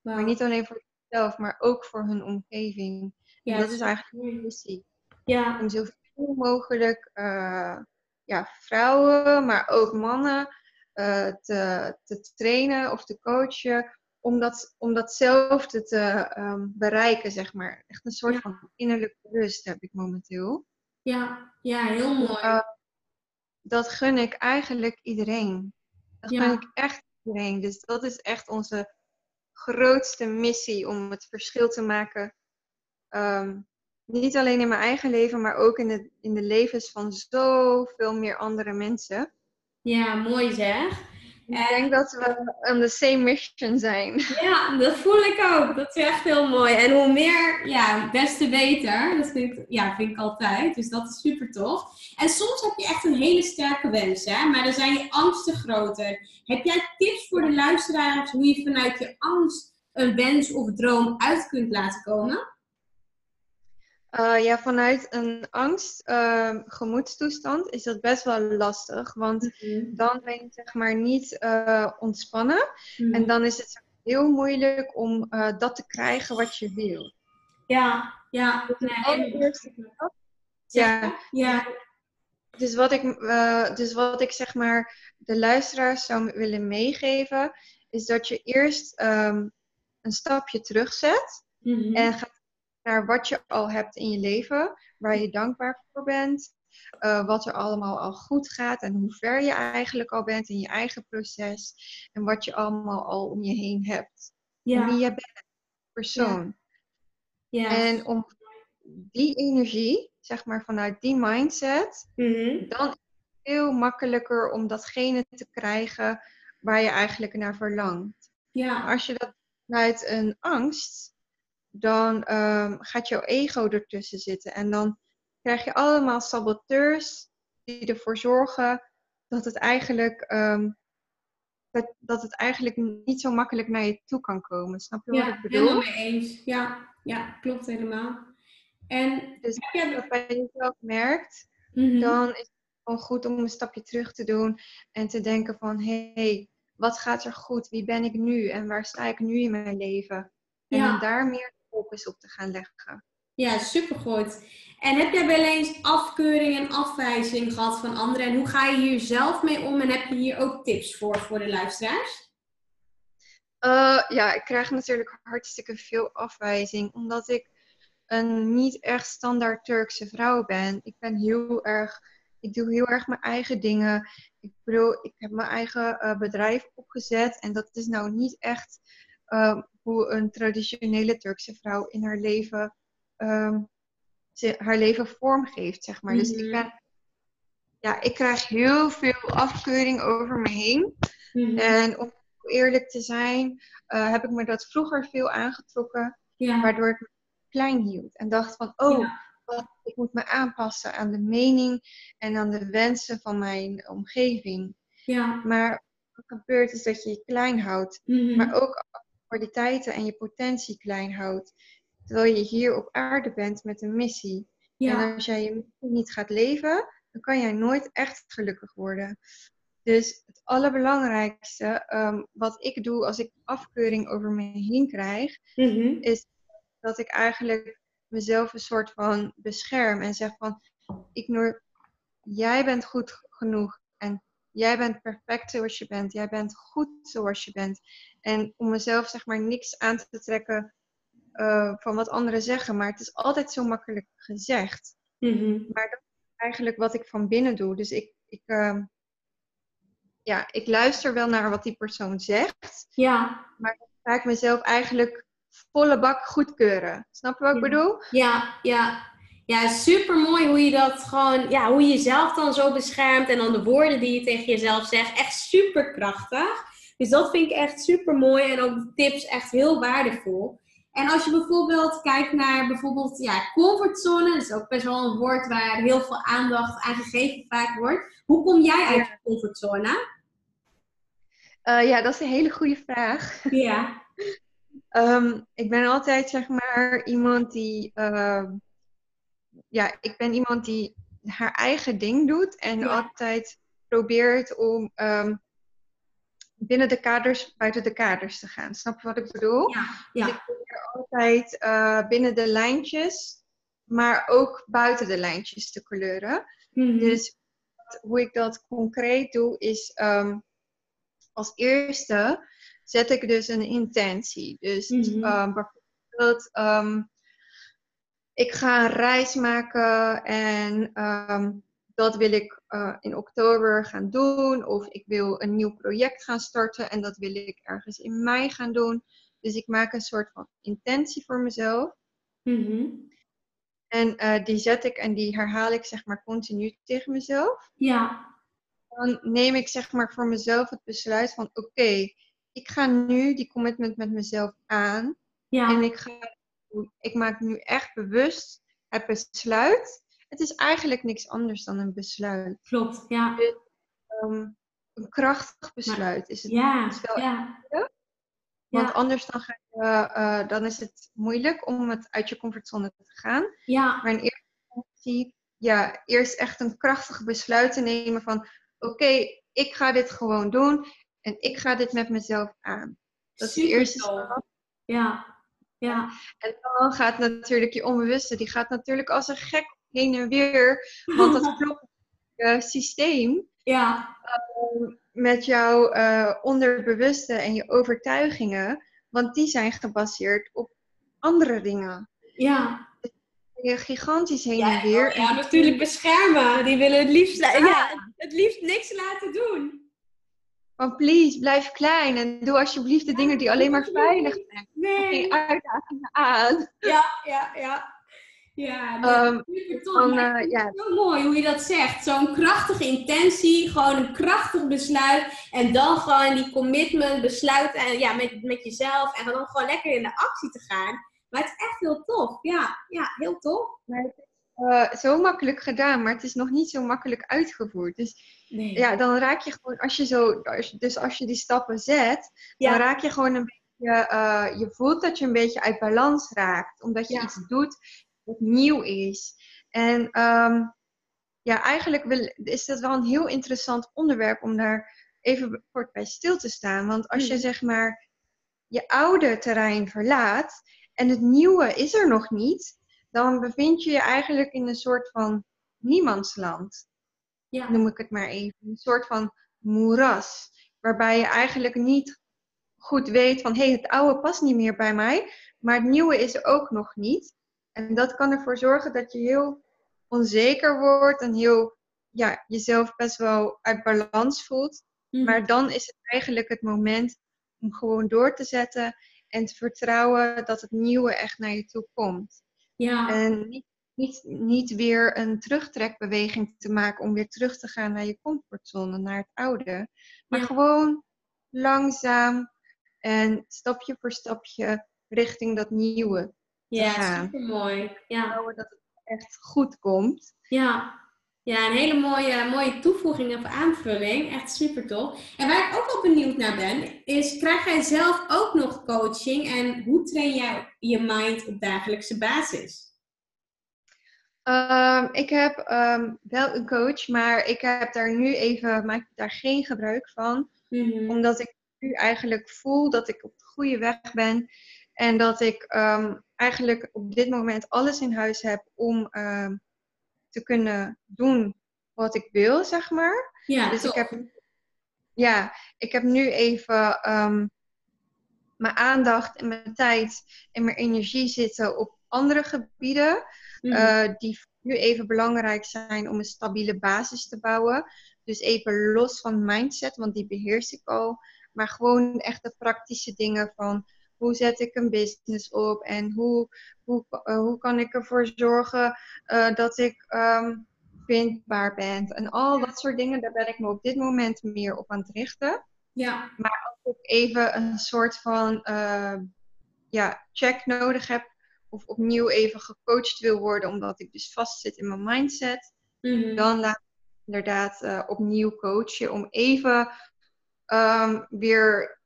Maar niet alleen voor zichzelf, maar ook voor hun omgeving. Ja, en dat is eigenlijk mijn missie. Ja, Om zoveel mogelijk eh, ja, vrouwen, maar ook mannen eh, te, te trainen of te coachen. Om, dat, om datzelfde te ehm, bereiken, zeg maar. Echt een soort Ja. van innerlijke rust heb ik momenteel. ja, ja, heel mooi. Eh, dat gun ik eigenlijk iedereen. Dat Ja. gun ik echt iedereen. Dus dat is echt onze grootste missie om het verschil te maken. Ehm, niet alleen in mijn eigen leven, maar ook in de, in de levens van zoveel meer andere mensen. Ja, mooi zeg. Ik denk dat we on the same mission zijn. Ja, dat voel ik ook. Dat is echt heel mooi. En hoe meer, ja, des te beter. Dat vind ik, ja, vind ik altijd. Dus dat is super tof. En soms heb je echt een hele sterke wens, hè? maar dan zijn je angsten groter. Heb jij tips voor de luisteraars hoe je vanuit je angst een wens of droom uit kunt laten komen? Eh, ja, vanuit een angst, ehm, gemoedstoestand is dat best wel lastig. Want dan ben je zeg maar niet eh, ontspannen. En dan is het heel moeilijk om eh, dat te krijgen wat je wil. Ja, ja. Nee, allereerste Ja, ja, dus wat ik, dus wat ik zeg maar de luisteraars zou willen meegeven, is dat je eerst ehm, een stapje terugzet Mhm. en gaat naar wat je al hebt in je leven, waar je dankbaar voor bent, eh, wat er allemaal al goed gaat en hoe ver je eigenlijk al bent in je eigen proces en wat je allemaal al om je heen hebt. En wie je bent, persoon. ja. En om die energie, zeg maar vanuit die mindset, Mhm. dan is het veel makkelijker om datgene te krijgen waar je eigenlijk naar verlangt. ja, Maar als je dat vanuit een angst, dan ehm, gaat jouw ego ertussen zitten. En dan krijg je allemaal saboteurs die ervoor zorgen dat het eigenlijk, ehm, dat, dat het eigenlijk niet zo makkelijk naar je toe kan komen. Snap je wat ja, ik bedoel? helemaal mee eens. Ja, ja, klopt helemaal. En Dus als je dat bij jezelf merkt, Mhm. dan is het gewoon goed om een stapje terug te doen en te denken van hé, hey, wat gaat er goed? Wie ben ik nu? En waar sta ik nu in mijn leven? En Ja. daar meer focus op te gaan leggen. Ja, supergoed. En heb jij wel eens afkeuring en afwijzing gehad van anderen? En hoe ga je hier zelf mee om? En heb je hier ook tips voor, voor de luisteraars? Eh, ja, ik krijg natuurlijk hartstikke veel afwijzing, omdat ik een niet echt standaard Turkse vrouw ben. Ik ben heel erg, ik doe heel erg mijn eigen dingen. Ik bedoel, ik heb mijn eigen eh, bedrijf opgezet en dat is nou niet echt eh, hoe een traditionele Turkse vrouw in haar leven, ehm, ze, haar leven vormgeeft, zeg maar. Dus Mhm. ik ben, ja, ik krijg heel veel afkeuring over me heen. En om eerlijk te zijn, eh, heb ik me dat vroeger veel aangetrokken, Ja, waardoor ik me klein hield. En dacht van, oh, Ja. ik moet me aanpassen aan de mening en aan de wensen van mijn omgeving. ja. Maar wat gebeurt is dat je je klein houdt, Mhm. maar ook kwaliteiten en je potentie klein houdt. Terwijl je hier op aarde bent met een missie. ja. En als jij je missie niet gaat leven, dan kan jij nooit echt gelukkig worden. Dus het allerbelangrijkste ehm, wat ik doe als ik afkeuring over me heen krijg, Mhm. is dat ik eigenlijk mezelf een soort van bescherm en zeg van, Ignor, jij bent goed genoeg en jij bent perfect zoals je bent. Jij bent goed zoals je bent. En om mezelf zeg maar niks aan te trekken uh, van wat anderen zeggen. Maar het is altijd zo makkelijk gezegd. Mhm. Maar dat is eigenlijk wat ik van binnen doe. Dus ik, ik, uh, ja, ik luister wel naar wat die persoon zegt. Ja. Maar dan ga ik mezelf eigenlijk volle bak goedkeuren. Snap je wat ik Ja. bedoel? Ja, ja. Ja, super mooi hoe je dat gewoon, ja, hoe je jezelf dan zo beschermt en dan de woorden die je tegen jezelf zegt. Echt super krachtig. Dus dat vind ik echt super mooi en ook de tips echt heel waardevol. En als je bijvoorbeeld kijkt naar bijvoorbeeld ja, comfortzone, dat is ook best wel een woord waar heel veel aandacht aan gegeven vaak wordt. Hoe kom jij uit je comfortzone? Eh, ja, dat is een hele goede vraag. Ja. Ehm, ik ben altijd zeg maar iemand die. ehm, ja, ik ben iemand die haar eigen ding doet en Ja. altijd probeert om ehm, binnen de kaders, buiten de kaders te gaan. Snap je wat ik bedoel? Ja, Dus ik probeer altijd eh, binnen de lijntjes, maar ook buiten de lijntjes te kleuren. Mhm. Dus hoe ik dat concreet doe, is ehm, als eerste zet ik dus een intentie. Dus Mhm. ehm, bijvoorbeeld, ik ga een reis maken en ehm, dat wil ik eh, in oktober gaan doen. Of ik wil een nieuw project gaan starten en dat wil ik ergens in mei gaan doen. Dus ik maak een soort van intentie voor mezelf. Mhm. En eh, die zet ik en die herhaal ik zeg maar continu tegen mezelf. Ja. dan neem ik zeg maar voor mezelf het besluit van oké, ik ga nu die commitment met mezelf aan. Ja. En ik, ga, ik maak nu echt bewust het besluit. Het is eigenlijk niks anders dan een besluit. Klopt. Ja. Ehm, een krachtig besluit is het. Ja. is wel Ja. Want Ja. anders dan, ga je, eh, dan is het moeilijk om het uit je comfortzone te gaan. Ja. Maar in eerste instantie, ja, eerst echt een krachtig besluit te nemen van oké, ik ga dit gewoon doen en ik ga dit met mezelf aan. Dat is de eerste stap. Ja. Ja. En dan gaat natuurlijk je onbewuste, die gaat natuurlijk als een gek heen en weer, want dat klopt je systeem Ja. met jouw eh, onderbewuste en je overtuigingen, want die zijn gebaseerd op andere dingen. Ja. Je gigantisch heen Ja, en weer. ja, natuurlijk beschermen. Die willen het liefst, ja, het liefst niks laten doen. Van please, blijf klein en doe alsjeblieft de dingen die alleen maar veilig zijn. Nee. Geen uitdagingen aan. Ja, ja, ja. Ja, Ehm, Maar ik eh, vind ja. Zo mooi hoe je dat zegt. Zo'n krachtige intentie, gewoon een krachtig besluit. En dan gewoon die commitment, besluiten en, ja, met, met jezelf. En dan gewoon lekker in de actie te gaan. Maar het is echt heel tof. Ja, ja heel tof. Maar het eh, zo makkelijk gedaan, maar het is nog niet zo makkelijk uitgevoerd. Dus Nee. ja, dan raak je gewoon, als je zo, als dus als je die stappen zet, Ja. dan raak je gewoon een beetje, eh, je voelt dat je een beetje uit balans raakt. Omdat je Ja. iets doet wat nieuw is. En ehm, ja, eigenlijk wil, is dat wel een heel interessant onderwerp om daar even kort bij stil te staan. Want als je Mhm. zeg maar je oude terrein verlaat en het nieuwe is er nog niet, dan bevind je je eigenlijk in een soort van niemandsland Ja. noem ik het maar even. Een soort van moeras. Waarbij je eigenlijk niet goed weet van hé, hey, het oude past niet meer bij mij, maar het nieuwe is er ook nog niet. En dat kan ervoor zorgen dat je heel onzeker wordt en heel ja, jezelf best wel uit balans voelt. Mhm. Maar dan is het eigenlijk het moment om gewoon door te zetten en te vertrouwen dat het nieuwe echt naar je toe komt. Ja. En niet, niet, niet weer een terugtrekbeweging te maken om weer terug te gaan naar je comfortzone, naar het oude. Maar Ja. gewoon langzaam en stapje voor stapje richting dat nieuwe. ja, gaan. super mooi. Ja. Dat het echt goed komt. Ja. Ja, een hele mooie, mooie toevoeging of aanvulling. Echt super tof. En waar ik ook wel benieuwd naar ben, is krijg jij zelf ook nog coaching en hoe train jij je mind op dagelijkse basis? Ehm, ik heb ehm, wel een coach, maar ik heb daar nu even, maak ik daar geen gebruik van. Mhm. Omdat ik nu eigenlijk voel dat ik op de goede weg ben. En dat ik ehm, eigenlijk op dit moment alles in huis heb om te kunnen doen wat ik wil, zeg maar. Ja, dus ik heb ja, ik heb nu even ehm, mijn aandacht en mijn tijd en mijn energie zitten op andere gebieden. Mhm. eh, die nu even belangrijk zijn om een stabiele basis te bouwen. Dus even los van mindset, want die beheers ik al. Maar gewoon echt de praktische dingen van hoe zet ik een business op en hoe, hoe, eh, hoe kan ik ervoor zorgen eh, dat ik ehm, vindbaar ben. En al dat soort dingen, daar ben ik me op dit moment meer op aan het richten. ja. Als ik even een soort van eh, ja, check nodig heb of opnieuw even gecoacht wil worden omdat ik dus vastzit in mijn mindset, Mhm. dan laat ik inderdaad eh, opnieuw coachen om even ehm, weer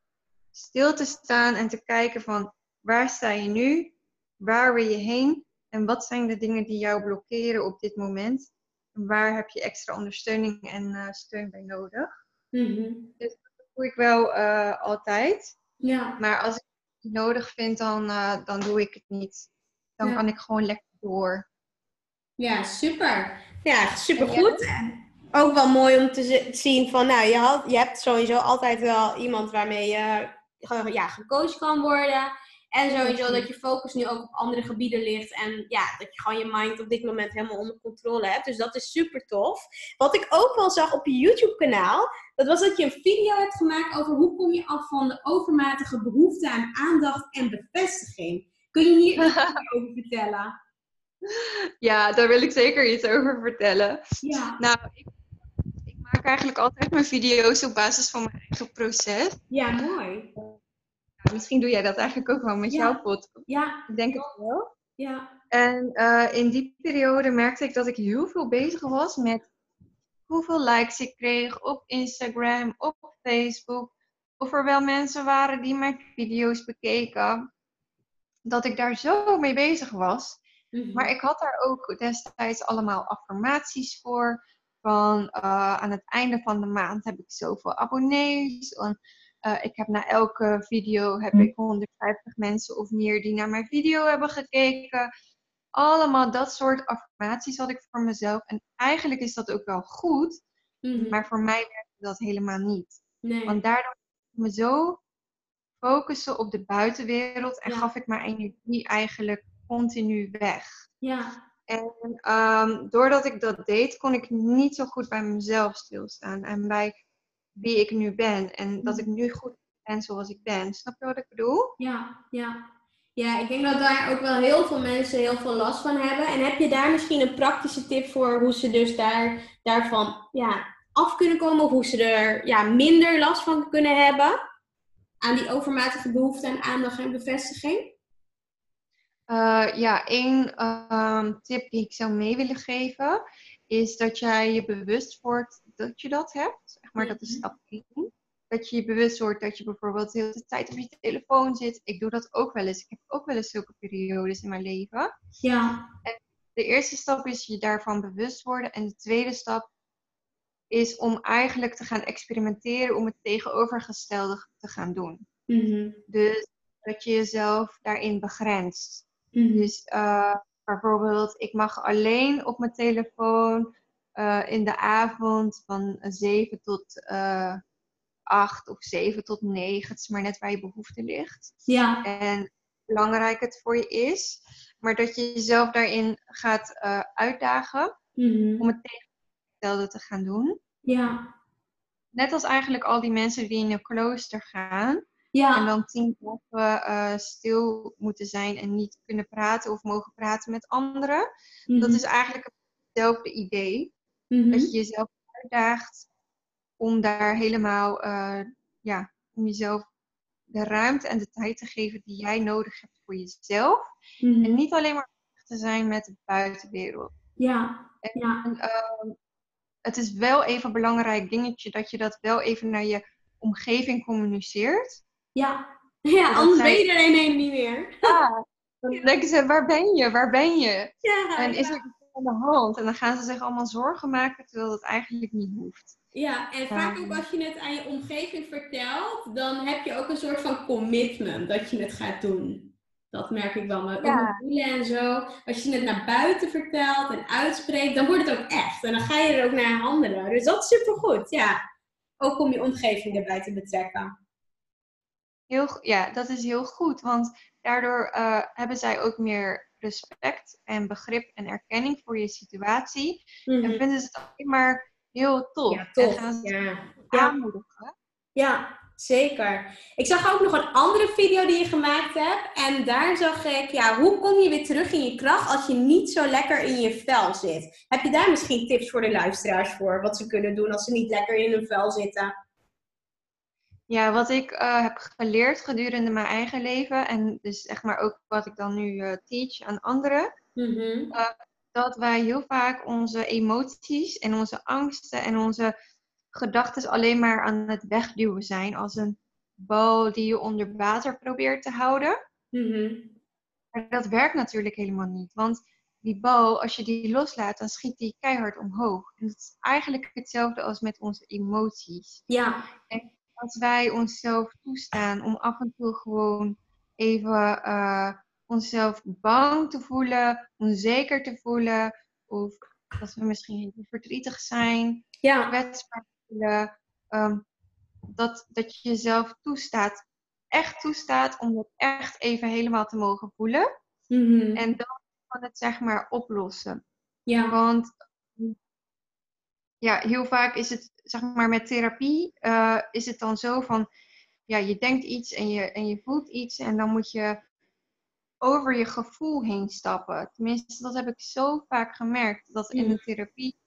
stil te staan en te kijken van waar sta je nu, waar wil je heen en wat zijn de dingen die jou blokkeren op dit moment en waar heb je extra ondersteuning en eh, steun bij nodig. Mhm. Dat doe ik wel eh, altijd. Ja. Maar als ik het niet nodig vind, dan, eh, dan doe ik het niet. Dan Ja. kan ik gewoon lekker door. Ja, super. Ja, En supergoed. Ook wel mooi om te zi- zien van, nou, je, had, je hebt sowieso altijd wel iemand waarmee je ja, gecoacht kan worden. En sowieso dat je focus nu ook op andere gebieden ligt. En ja, dat je gewoon je mind op dit moment helemaal onder controle hebt. Dus dat is super tof. Wat ik ook wel zag op je YouTube kanaal, dat was dat je een video hebt gemaakt over hoe kom je af van de overmatige behoefte aan aandacht en bevestiging. Kun je hier iets over vertellen? Ja, daar wil ik zeker iets over vertellen. Ja. Nou, ik maak eigenlijk altijd mijn video's op basis van mijn eigen proces. Ja, mooi. Ja, misschien doe jij dat eigenlijk ook wel met Ja. jouw podcast. Ja, Ik denk het wel. ja. En eh, in die periode merkte ik dat ik heel veel bezig was met hoeveel likes ik kreeg op Instagram, op Facebook. Of er wel mensen waren die mijn video's bekeken. Dat ik daar zo mee bezig was. Mhm. Maar ik had daar ook destijds allemaal affirmaties voor. Van eh, aan het einde van de maand heb ik zoveel abonnees. En, eh, ik heb na elke video heb ik 150 mensen of meer die naar mijn video hebben gekeken. Allemaal dat soort affirmaties had ik voor mezelf. En eigenlijk is dat ook wel goed. Mhm. Maar voor mij werkte dat helemaal niet. nee. Want daardoor ik me zo focussen op de buitenwereld. En Ja. gaf ik mijn energie eigenlijk continu weg. Ja, En ehm, doordat ik dat deed, kon ik niet zo goed bij mezelf stilstaan. En bij wie ik nu ben. En dat ik nu goed ben zoals ik ben. Snap je wat ik bedoel? ja, ja. Ja, ik denk dat daar ook wel heel veel mensen heel veel last van hebben. En heb je daar misschien een praktische tip voor hoe ze dus daar, daarvan ja, af kunnen komen? Of hoe ze er ja, minder last van kunnen hebben? Aan die overmatige behoefte aan aandacht en bevestiging? Eh, ja, één ehm, tip die ik zou mee willen geven. Is dat jij je bewust wordt dat je dat hebt. Zeg maar, dat is Mhm. stap 1. Dat je je bewust wordt dat je bijvoorbeeld de hele tijd op je telefoon zit. Ik doe dat ook wel eens. Ik heb ook wel eens zulke periodes in mijn leven. Ja, De eerste stap is je daarvan bewust worden. En de tweede stap is om eigenlijk te gaan experimenteren om het tegenovergestelde te gaan doen. Mhm. Dus dat je jezelf daarin begrenst. Mhm. Dus eh, bijvoorbeeld, ik mag alleen op mijn telefoon eh, in de avond van 7 tot eh 8 of 7 tot 9. Het is maar net waar je behoefte ligt. Ja, En belangrijk het voor je is. Maar dat je jezelf daarin gaat uitdagen Mhm. om het tegenovergestelde te gaan doen. ja, Net als eigenlijk al die mensen die in een klooster gaan. En ja, dan tien dagen eh, stil moeten zijn en niet kunnen praten of mogen praten met anderen. Dat Mhm. is eigenlijk hetzelfde idee. Mhm. Dat je jezelf uitdaagt om daar helemaal, eh, ja, om jezelf de ruimte en de tijd te geven die jij nodig hebt voor jezelf. Mhm. En niet alleen maar te zijn met de buitenwereld. Ja, ja, En, ehm, het is wel even een belangrijk dingetje dat je dat wel even naar je omgeving communiceert. Ja. Ja, anders ben je er ineens niet meer. Ja, dan denken ze, waar ben je? Waar ben je? Ja, En is ja. er iets aan de hand? En dan gaan ze zich allemaal zorgen maken, terwijl dat eigenlijk niet hoeft. Ja, en vaak Ja. ook als je het aan je omgeving vertelt, dan heb je ook een soort van commitment dat je het gaat doen. Dat merk ik wel. Maar Ja. met doelen en zo. Als je het naar buiten vertelt en uitspreekt, dan wordt het ook echt. En dan ga je er ook naar handelen. Dus dat is supergoed, ja. ook om je omgeving erbij te betrekken. Heel, ja, dat is heel goed, want daardoor uh, hebben zij ook meer respect en begrip en erkenning voor je situatie. En Mhm. vinden ze het alleen maar heel tof. Ja, En gaan ze Ja. aanmoedigen. Ja, zeker. Ik zag ook nog een andere video die je gemaakt hebt. En daar zag ik, ja, hoe kom je weer terug in je kracht als je niet zo lekker in je vel zit? Heb je daar misschien tips voor de luisteraars voor? Wat ze kunnen doen als ze niet lekker in hun vel zitten? Ja, wat ik eh, heb geleerd gedurende mijn eigen leven en dus zeg maar ook wat ik dan nu eh, teach aan anderen, Mhm. dat wij heel vaak onze emoties en onze angsten en onze gedachten alleen maar aan het wegduwen zijn als een bal die je onder water probeert te houden. Mhm. Maar dat werkt natuurlijk helemaal niet, want die bal, als je die loslaat, dan schiet die keihard omhoog. En het is eigenlijk hetzelfde als met onze emoties. Ja, als wij onszelf toestaan om af en toe gewoon even eh, onszelf bang te voelen, onzeker te voelen, of dat we misschien verdrietig zijn, ja, kwetsbaar voelen, ehm, dat, dat je jezelf toestaat, echt toestaat om het echt even helemaal te mogen voelen. Mhm. En dan kan het zeg maar oplossen. ja, Want ja, heel vaak is het, zeg maar, met therapie eh, is het dan zo van, ja, je denkt iets en je, en je voelt iets en dan moet je over je gevoel heen stappen. Tenminste, dat heb ik zo vaak gemerkt, dat in de therapie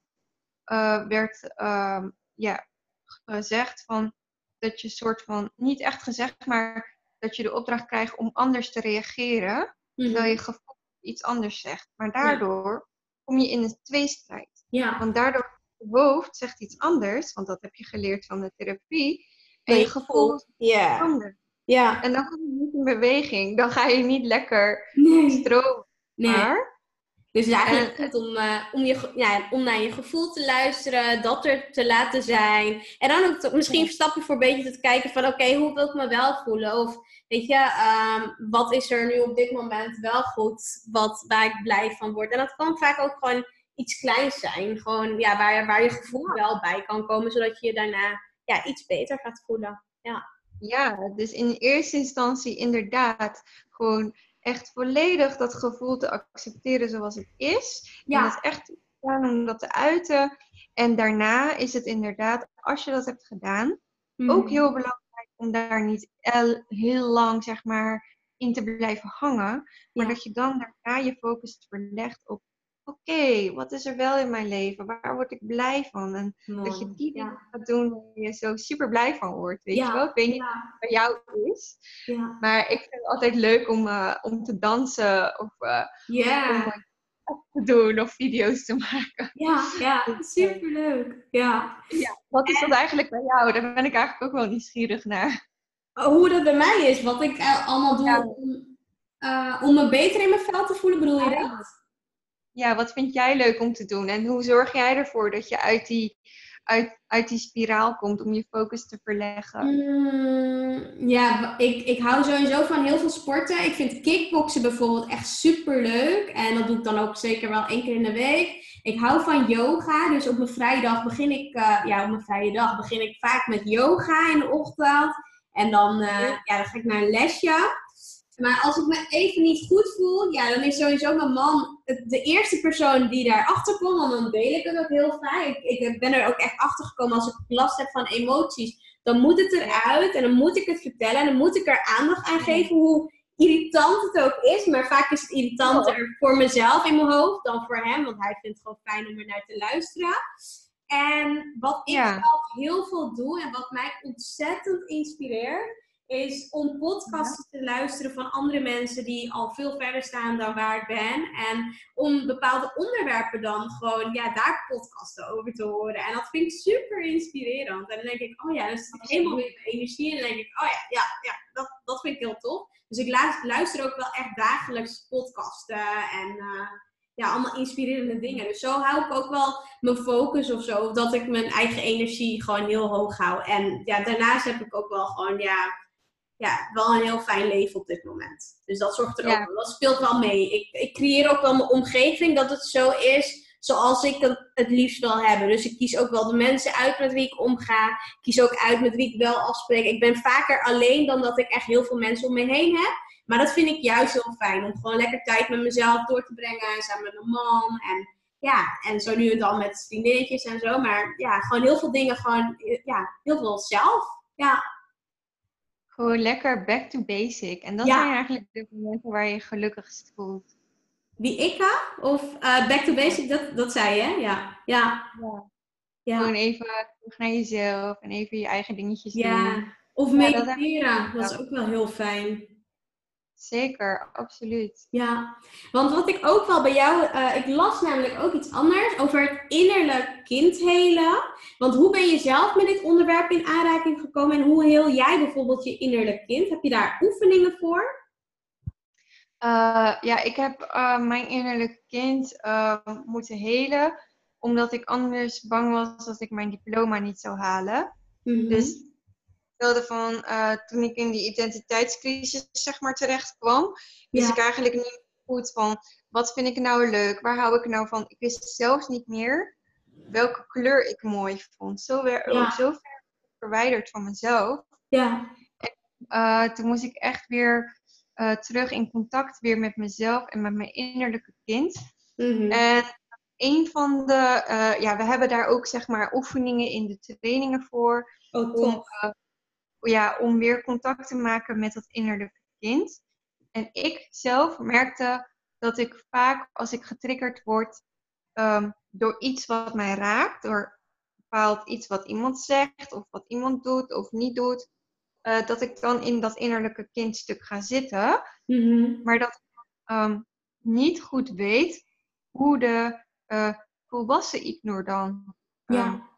eh, werd ehm, ja, gezegd van, dat je soort van, niet echt gezegd, maar dat je de opdracht krijgt om anders te reageren, terwijl Mhm. je gevoel iets anders zegt. Maar daardoor kom je in een tweestrijd. ja. Want daardoor hoofd zegt iets anders, want dat heb je geleerd van de therapie. En je gevoel is anders. ja. En dan kom je niet in beweging. Dan ga je niet lekker Nee. stromen. nee. Maar Dus het is eigenlijk En- goed om, eh, om, je, ja, om naar je gevoel te luisteren, dat er te laten zijn. En dan ook te- misschien stapje voor beetje te kijken van oké, hoe wil ik me wel voelen? Of weet je, ehm, wat is er nu op dit moment wel goed, wat, waar ik blij van word? En dat kan vaak ook gewoon iets kleins zijn. Gewoon ja, waar, waar je gevoel wel bij kan komen, zodat je je daarna ja, iets beter gaat voelen. ja, dus in eerste instantie inderdaad gewoon echt volledig dat gevoel te accepteren zoals het is. Ja. En dat echt om dat te uiten. En daarna is het inderdaad, als je dat hebt gedaan, ook heel belangrijk om daar niet el- heel lang, zeg maar, in te blijven hangen. Maar Ja. dat je dan daarna je focus verlegt op, oké, wat is er wel in mijn leven? Waar word ik blij van? En dat je die dingen ja. gaat doen waar je zo super blij van wordt, weet Ja. je wel? Ik weet niet Ja. wat het bij jou is, Ja. maar ik vind het altijd leuk om, eh, om te dansen of eh, Ja. om eh, te doen of video's te maken. Ja, ja, superleuk. Ja. Wat is dat eigenlijk bij jou? Daar ben ik eigenlijk ook wel nieuwsgierig naar. Hoe dat bij mij is, wat ik allemaal doe Ja. om, om me beter in mijn vel te voelen, bedoel je dat? Ja, wat vind jij leuk om te doen? En hoe zorg jij ervoor dat je uit die, uit, uit die spiraal komt om je focus te verleggen? Mm, ja, ik, ik hou sowieso van heel veel sporten. Ik vind kickboksen bijvoorbeeld echt super leuk. En dat doe ik dan ook zeker wel één keer in de week. Ik hou van yoga. Dus op mijn vrije dag begin ik, eh, ja, op mijn vrije dag begin ik vaak met yoga in de ochtend. En dan, eh, ja, dan ga ik naar een lesje. Maar als ik me even niet goed voel, ja, dan is sowieso mijn man de eerste persoon die daarachter komt. Want dan deel ik het ook heel vaak. Ik, ik ben er ook echt achter gekomen als ik last heb van emoties. Dan moet het eruit en dan moet ik het vertellen. En dan moet ik er aandacht aan geven hoe irritant het ook is. Maar vaak is het irritanter voor mezelf in mijn hoofd dan voor hem. Want hij vindt het gewoon fijn om er naar te luisteren. En wat ik Ja. zelf heel veel doe en wat mij ontzettend inspireert, is om podcasts te luisteren van andere mensen die al veel verder staan dan waar ik ben. En om bepaalde onderwerpen dan gewoon, ja, daar podcasten over te horen. En dat vind ik super inspirerend. En dan denk ik, oh ja, dan zit ik helemaal weer mijn energie. En dan denk ik, oh ja, ja, ja dat, dat vind ik heel tof. Dus ik luister, luister ook wel echt dagelijks podcasten en eh, ja, allemaal inspirerende dingen. Dus zo hou ik ook wel mijn focus of zo. Dat ik mijn eigen energie gewoon heel hoog hou. En ja, daarnaast heb ik ook wel gewoon, ja, ja, wel een heel fijn leven op dit moment. Dus dat zorgt er Ja. ook wel. Dat speelt wel mee. Ik, ik creëer ook wel mijn omgeving dat het zo is zoals ik het het liefst wil hebben. Dus ik kies ook wel de mensen uit met wie ik omga. Ik kies ook uit met wie ik wel afspreek. Ik ben vaker alleen dan dat ik echt heel veel mensen om me heen heb. Maar dat vind ik juist heel fijn. Om gewoon lekker tijd met mezelf door te brengen. Samen met mijn man. En ja, en zo nu en dan met vriendinnetjes en zo. Maar ja, gewoon heel veel dingen. Gewoon, ja, heel veel zelf. Ja. Gewoon lekker back to basic. En dat Ja. zijn eigenlijk de momenten waar je je gelukkigst voelt. Wie ik ga? Of eh, back to basic, dat, dat zei je, hè? Ja. Ja. Ja. Ja. Gewoon even terug naar jezelf en even je eigen dingetjes doen. ja. Of Ja, dat mediteren. Dat is ook wel heel fijn. Zeker, absoluut. Ja, want wat ik ook wel bij jou, eh, ik las namelijk ook iets anders over het innerlijk kind helen. Want hoe ben je zelf met dit onderwerp in aanraking gekomen en hoe heel jij bijvoorbeeld je innerlijk kind? Heb je daar oefeningen voor? Eh, ja, ik heb eh, mijn innerlijke kind moeten helen, omdat ik anders bang was dat ik mijn diploma niet zou halen. Dus ik wilde van eh, toen ik in die identiteitscrisis zeg maar terecht kwam, wist Ja. ik eigenlijk niet goed van wat vind ik nou leuk, waar hou ik nou van. Ik wist zelfs niet meer welke kleur ik mooi vond. Zo, weer, Ja. zo ver verwijderd van mezelf. ja, Eh, toen moest ik echt weer eh, terug in contact weer met mezelf en met mijn innerlijke kind. Mhm. En een van de, ja, we hebben daar ook zeg maar oefeningen in de trainingen voor. oh, Om. Ja, om weer contact te maken met dat innerlijke kind. En ik zelf merkte dat ik vaak als ik getriggerd word ehm, door iets wat mij raakt, door bepaald iets wat iemand zegt of wat iemand doet of niet doet, eh, dat ik dan in dat innerlijke kindstuk ga zitten Mhm. maar dat ik ehm, niet goed weet hoe de eh, volwassen Ignor dan Ja. moet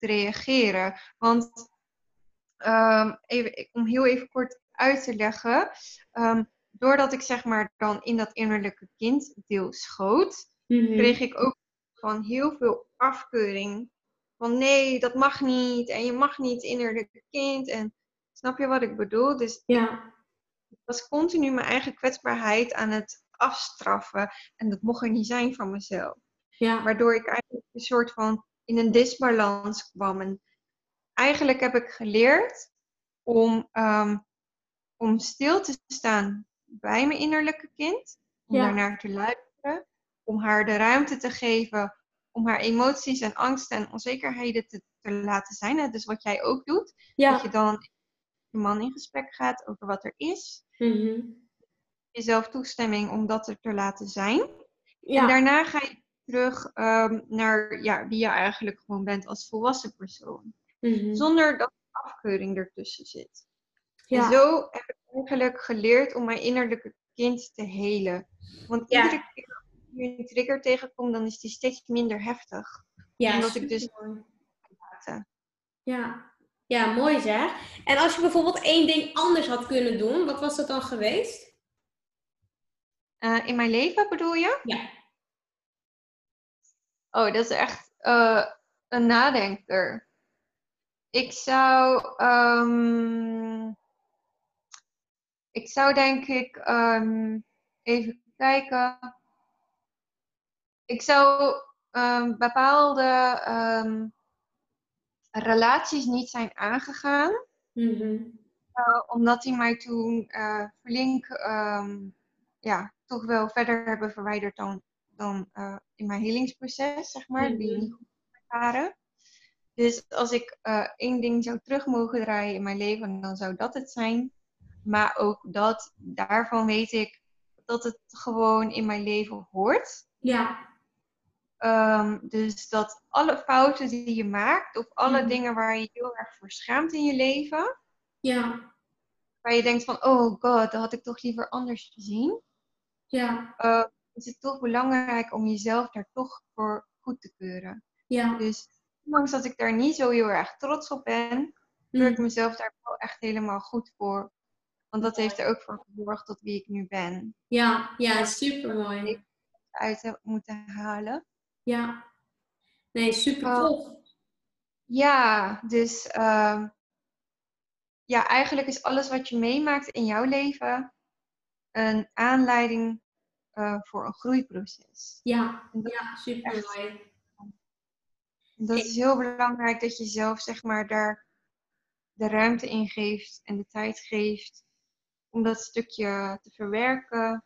reageren. Want ehm, even, om heel even kort uit te leggen, ehm, doordat ik zeg maar dan in dat innerlijke kinddeel schoot, Mhm. kreeg ik ook van heel veel afkeuring. Van nee, dat mag niet en je mag niet innerlijke kind. En snap je wat ik bedoel? Dus Ja, ik was continu mijn eigen kwetsbaarheid aan het afstraffen. En dat mocht er niet zijn van mezelf. ja, Waardoor ik eigenlijk een soort van in een disbalans kwam. En eigenlijk heb ik geleerd om, ehm, om stil te staan bij mijn innerlijke kind. Om Ja. daarnaar te luisteren. Om haar de ruimte te geven. Om haar emoties en angsten en onzekerheden te, te laten zijn. Hè? Dus wat jij ook doet. Dat je dan met je man in gesprek gaat over wat er is Mhm. jezelf toestemming om dat er te laten zijn. Ja. En daarna ga je terug ehm, naar ja, wie je eigenlijk gewoon bent als volwassen persoon. Mhm. Zonder dat afkeuring ertussen zit. Ja. En zo heb ik eigenlijk geleerd om mijn innerlijke kind te helen. Want Ja. iedere keer als ik weer een trigger tegenkom, dan is die steeds minder heftig. Ja, Omdat ik dus-. Ja. ja, mooi zeg. En als je bijvoorbeeld één ding anders had kunnen doen, wat was dat dan geweest? Eh, in mijn leven bedoel je? Ja. Oh, dat is echt eh, een nadenker. Ik zou, ehm, ik zou denk ik, ehm, even kijken. Ik zou ehm, bepaalde relaties niet zijn aangegaan. Mhm. Omdat die mij toen eh, flink ja, toch wel verder hebben verwijderd dan, dan eh, in mijn helingsproces, zeg maar, die Mhm. niet goed waren. Dus als ik eh, één ding zou terug mogen draaien in mijn leven, dan zou dat het zijn. Maar ook dat, daarvan weet ik dat het gewoon in mijn leven hoort. Ja. Ehm, dus dat alle fouten die je maakt, of alle dingen waar je heel erg voor schaamt in je leven, Ja. waar je denkt van, oh god, dat had ik toch liever anders gezien. Ja. eh, is het toch belangrijk om jezelf daar toch voor goed te keuren. Ja. Dus ondanks dat ik daar niet zo heel erg trots op ben, keur ik Mhm. mezelf daar wel echt helemaal goed voor. Want dat heeft er ook voor gezorgd tot wie ik nu ben. Ja. Ja, supermooi. Uit heb moeten halen. Ja. Nee, super tof. Ja, dus ehm, ja, eigenlijk is alles wat je meemaakt in jouw leven een aanleiding eh, voor een groeiproces. Ja. Ja, super mooi. Dat is heel belangrijk dat je zelf zeg maar daar de ruimte in geeft en de tijd geeft om dat stukje te verwerken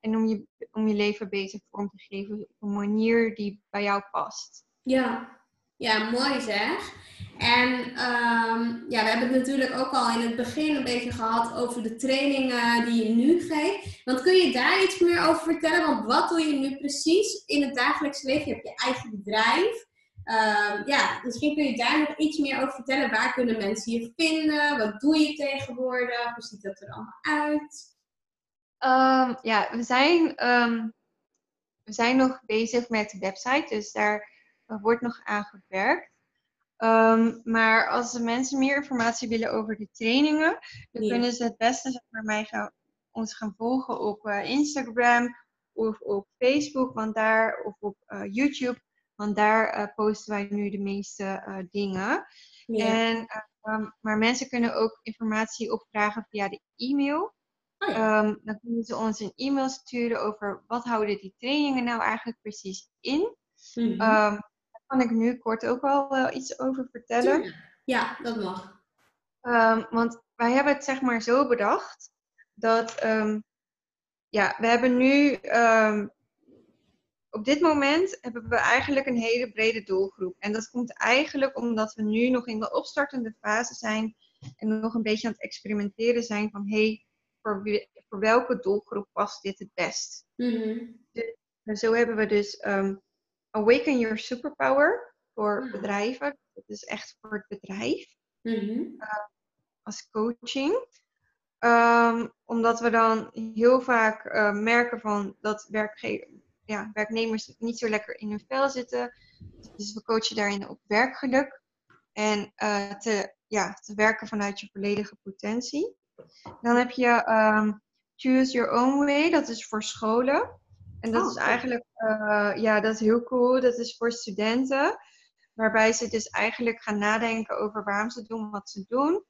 en om je, om je leven beter vorm te geven op een manier die bij jou past. Ja, ja mooi zeg. En ehm, ja, we hebben het natuurlijk ook al in het begin een beetje gehad over de trainingen die je nu geeft. Want kun je daar iets meer over vertellen? Want wat doe je nu precies in het dagelijks leven? Je hebt je eigen bedrijf. Um, ja, misschien kun je daar nog iets meer over vertellen. Waar kunnen mensen je vinden? Wat doe je tegenwoordig? Hoe ziet dat er allemaal uit? Um, ja, we zijn, um, we zijn nog bezig met de website, dus daar wordt nog aan gewerkt. maar als de mensen meer informatie willen over de trainingen, dan kunnen ze het beste zeg maar, mij gaan, ons gaan volgen op uh, Instagram of op Facebook, want daar, of op uh, YouTube. Want daar uh, posten wij nu de meeste uh, dingen. Ja. En, um, maar mensen kunnen ook informatie opvragen via de e-mail. Oh ja. um, dan kunnen ze ons een e-mail sturen over wat houden die trainingen nou eigenlijk precies in. Mm -hmm. um, daar kan ik nu kort ook wel uh, iets over vertellen. Ja, dat mag. Ehm, want wij hebben het zeg maar zo bedacht dat ja, we hebben nu op dit moment hebben we eigenlijk een hele brede doelgroep. En dat komt eigenlijk omdat we nu nog in de opstartende fase zijn en nog een beetje aan het experimenteren zijn van hé, hey, voor, voor, welke doelgroep past dit het best? Mm-hmm. Dus, zo hebben we dus um, Awaken Your Superpower voor mm-hmm. bedrijven. Dat is echt voor het bedrijf. Mm-hmm. Uh, als coaching. Um, omdat we dan heel vaak uh, merken van dat werkgevers ja, werknemers niet zo lekker in hun vel zitten. Dus we coachen daarin op werkgeluk. En uh, te, ja, te werken vanuit je volledige potentie. Dan heb je um, Choose Your Own Way, dat is voor scholen. En dat oh, is eigenlijk, uh, ja, dat is heel cool. Dat is voor studenten. Waarbij ze dus eigenlijk gaan nadenken over waarom ze doen wat ze doen.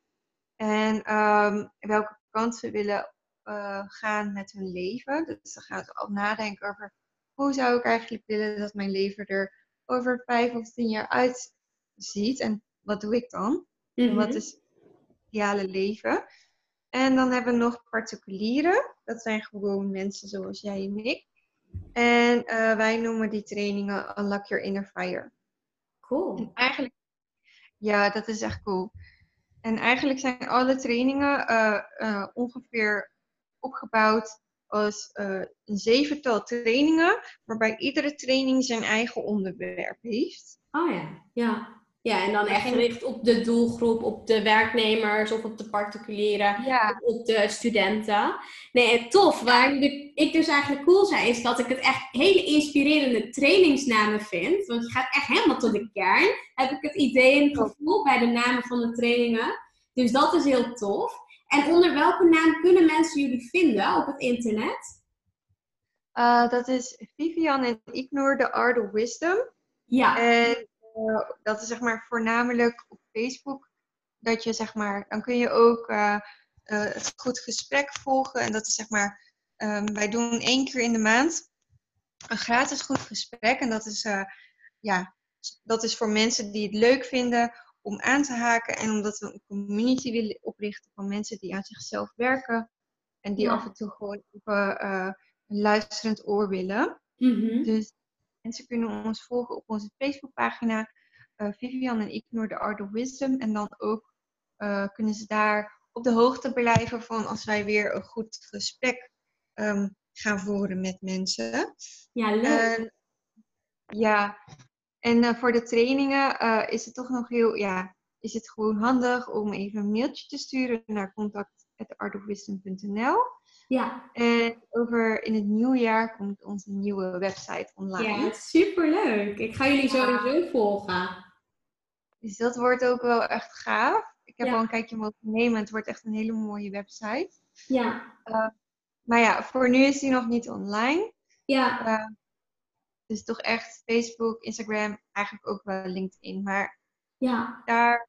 En um, welke kant ze willen uh, gaan met hun leven. Dus ze gaan al nadenken over hoe zou ik eigenlijk willen dat mijn leven er over vijf of tien jaar uitziet? En wat doe ik dan? En wat Mhm. is het ideale leven? En dan hebben we nog particulieren. Dat zijn gewoon mensen zoals jij en ik. En uh, wij noemen die trainingen Unlock Your Inner Fire. Cool. En eigenlijk, ja, dat is echt cool. En eigenlijk zijn alle trainingen uh, uh, ongeveer opgebouwd als uh, een zevental trainingen, waarbij iedere training zijn eigen onderwerp heeft. Oh ja, ja. Ja, en dan echt gericht op de doelgroep, op de werknemers of op de particulieren, ja. of op de studenten. Nee, tof. Waar ik dus eigenlijk cool zijn, is dat ik het echt hele inspirerende trainingsnamen vind. Want je gaat echt helemaal tot de kern. Heb ik het idee en het gevoel bij de namen van de trainingen. Dus dat is heel tof. En onder welke naam kunnen mensen jullie vinden op het internet? Uh, dat is Vivian en Ignore the Art of Wisdom. Ja. En uh, dat is zeg maar voornamelijk op Facebook. Dat je zeg maar, dan kun je ook uh, het goed gesprek volgen. En dat is zeg maar, um, wij doen één keer in de maand een gratis goed gesprek. En dat is, ja, dat is voor mensen die het leuk vinden om aan te haken en omdat we een community willen oprichten van mensen die aan zichzelf werken en die ja. af en toe gewoon even uh, een luisterend oor willen. Mm-hmm. Dus mensen kunnen ons volgen op onze Facebookpagina uh, Vivian en Ignore the Art of Wisdom en dan ook uh, kunnen ze daar op de hoogte blijven van als wij weer een goed gesprek um, gaan voeren met mensen. Ja, leuk. ja, en uh, voor de trainingen uh, is het toch nog heel, ja, is het gewoon handig om even een mailtje te sturen naar contact@artofwisdom.nl. Ja. En over in het nieuwe jaar komt onze nieuwe website online. Ja, superleuk. Ik ga jullie sowieso ja. volgen. Dus dat wordt ook wel echt gaaf. Ik heb Ja. al een kijkje mogen nemen. Het wordt echt een hele mooie website. Ja. Uh, maar ja, voor nu is die nog niet online. Ja. Uh, dus toch echt Facebook, Instagram, eigenlijk ook wel LinkedIn. Maar Ja. daar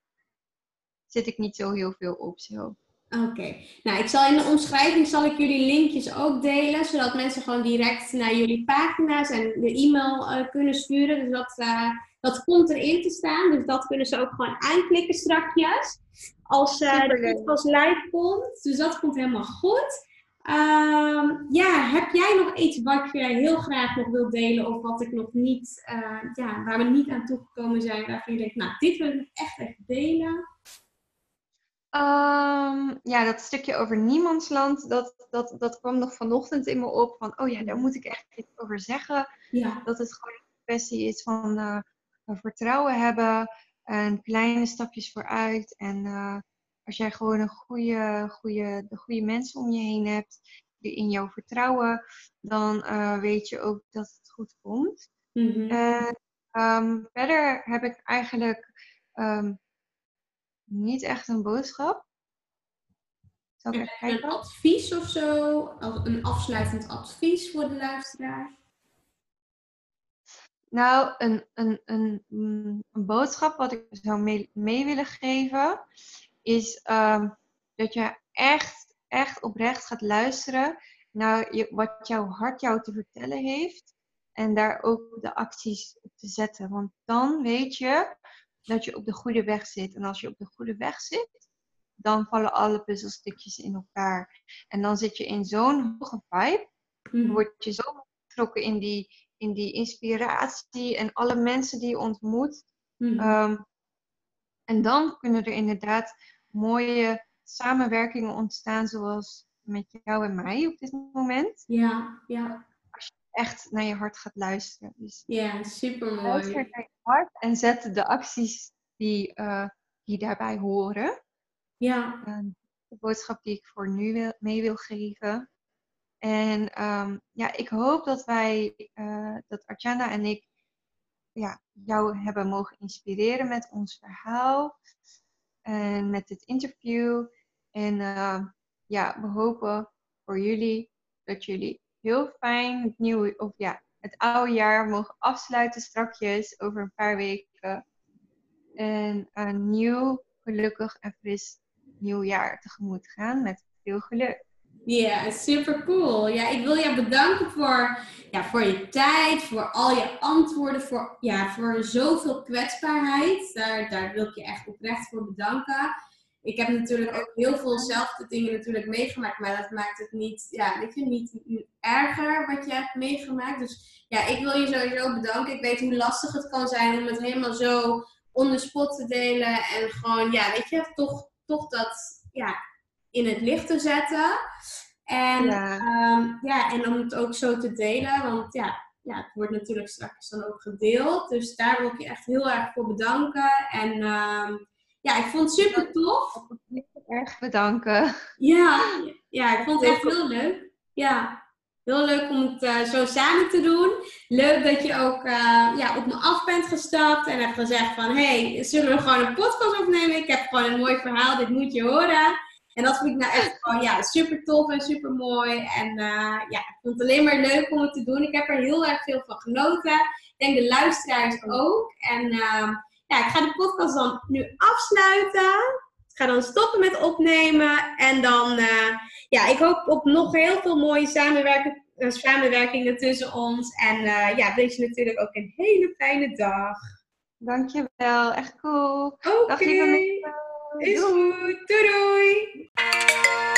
zit ik niet zo heel veel op zo. Oké. Nou, ik zal in de omschrijving zal ik jullie linkjes ook delen, zodat mensen gewoon direct naar jullie pagina's en de e-mail uh, kunnen sturen. Dus dat, uh, dat komt erin te staan. Dus dat kunnen ze ook gewoon aanklikken strakjes. Als uh, de podcast live komt. Dus dat komt helemaal goed. Um, ja, heb jij nog iets wat je heel graag nog wilt delen of wat ik nog niet, ja, waar we niet aan toegekomen zijn, waarvan je denkt, nou, dit wil ik echt echt delen? Um, ja, dat stukje over niemandsland, dat, dat, dat kwam nog vanochtend in me op. Van, oh ja, daar moet ik echt iets over zeggen. Ja. Dat het gewoon een kwestie is van uh, vertrouwen hebben. En kleine stapjes vooruit. En uh, als jij gewoon een goede, goede, de goede mensen om je heen hebt, die in jou vertrouwen, dan uh, weet je ook dat het goed komt. Mm -hmm. En um, verder heb ik eigenlijk um, niet echt een boodschap. Zal ik even kijken? Een advies of zo? Een afsluitend advies voor de luisteraar? Nou, een, een, een, een boodschap wat ik zou mee, mee willen geven is um, dat je echt, echt oprecht gaat luisteren naar je, wat jouw hart jou te vertellen heeft. En daar ook de acties op te zetten. Want dan weet je dat je op de goede weg zit. En als je op de goede weg zit, dan vallen alle puzzelstukjes in elkaar. En dan zit je in zo'n hoge vibe. Mm. Word je zo betrokken in die, in die inspiratie en alle mensen die je ontmoet. Mm. Um, en dan kunnen er inderdaad mooie samenwerkingen ontstaan, zoals met jou en mij op dit moment. Ja, ja echt naar je hart gaat luisteren. Dus ja, super mooi. Luister naar je hart en zet de acties die, uh, die daarbij horen. Ja. De boodschap die ik voor nu wil, mee wil geven. En um, ja, ik hoop dat wij, uh, dat Arjana en ik, ja, jou hebben mogen inspireren met ons verhaal. En met dit interview. En ja, we hopen voor jullie dat jullie heel fijn het nieuwe, of ja, het oude jaar mogen afsluiten strakjes over een paar weken. En een nieuw, gelukkig en fris nieuw jaar tegemoet gaan met veel geluk. Ja, super cool. Ja, ik wil je bedanken voor, ja, voor je tijd, voor al je antwoorden, voor, ja, voor zoveel kwetsbaarheid. Daar, daar wil ik je echt oprecht voor bedanken ik heb natuurlijk ook heel veel zelfde dingen natuurlijk meegemaakt, maar dat maakt het niet, ja, weet je, niet erger wat je hebt meegemaakt. Dus ja, ik wil je sowieso bedanken. Ik weet hoe lastig het kan zijn om het helemaal zo on the spot te delen en gewoon, ja, weet je, toch, toch dat, ja, in het licht te zetten. En ja, um, ja en om het ook zo te delen, want ja, ja, het wordt natuurlijk straks dan ook gedeeld. Dus daar wil ik je echt heel erg voor bedanken. En um, ja, ik vond het super tof. Erg bedanken. Ja, ja, ik vond het echt heel leuk. Ja, heel leuk om het uh, zo samen te doen. Leuk dat je ook uh, ja, op me af bent gestapt en hebt gezegd van... hey, zullen we gewoon een podcast opnemen? Ik heb gewoon een mooi verhaal, dit moet je horen. En dat vind ik nou echt gewoon ja, super tof en super mooi. En uh, ja, ik vond het alleen maar leuk om het te doen. Ik heb er heel erg veel van genoten. Ik denk de luisteraars ook. En ehm, ja, ik ga de podcast dan nu afsluiten. Ik ga dan stoppen met opnemen. En dan, uh, ja, ik hoop op nog heel veel mooie samenwerking, uh, samenwerkingen tussen ons. En ja, wens je natuurlijk ook een hele fijne dag. Dankjewel, echt cool. Oké, okay. Is goed. Doei doei.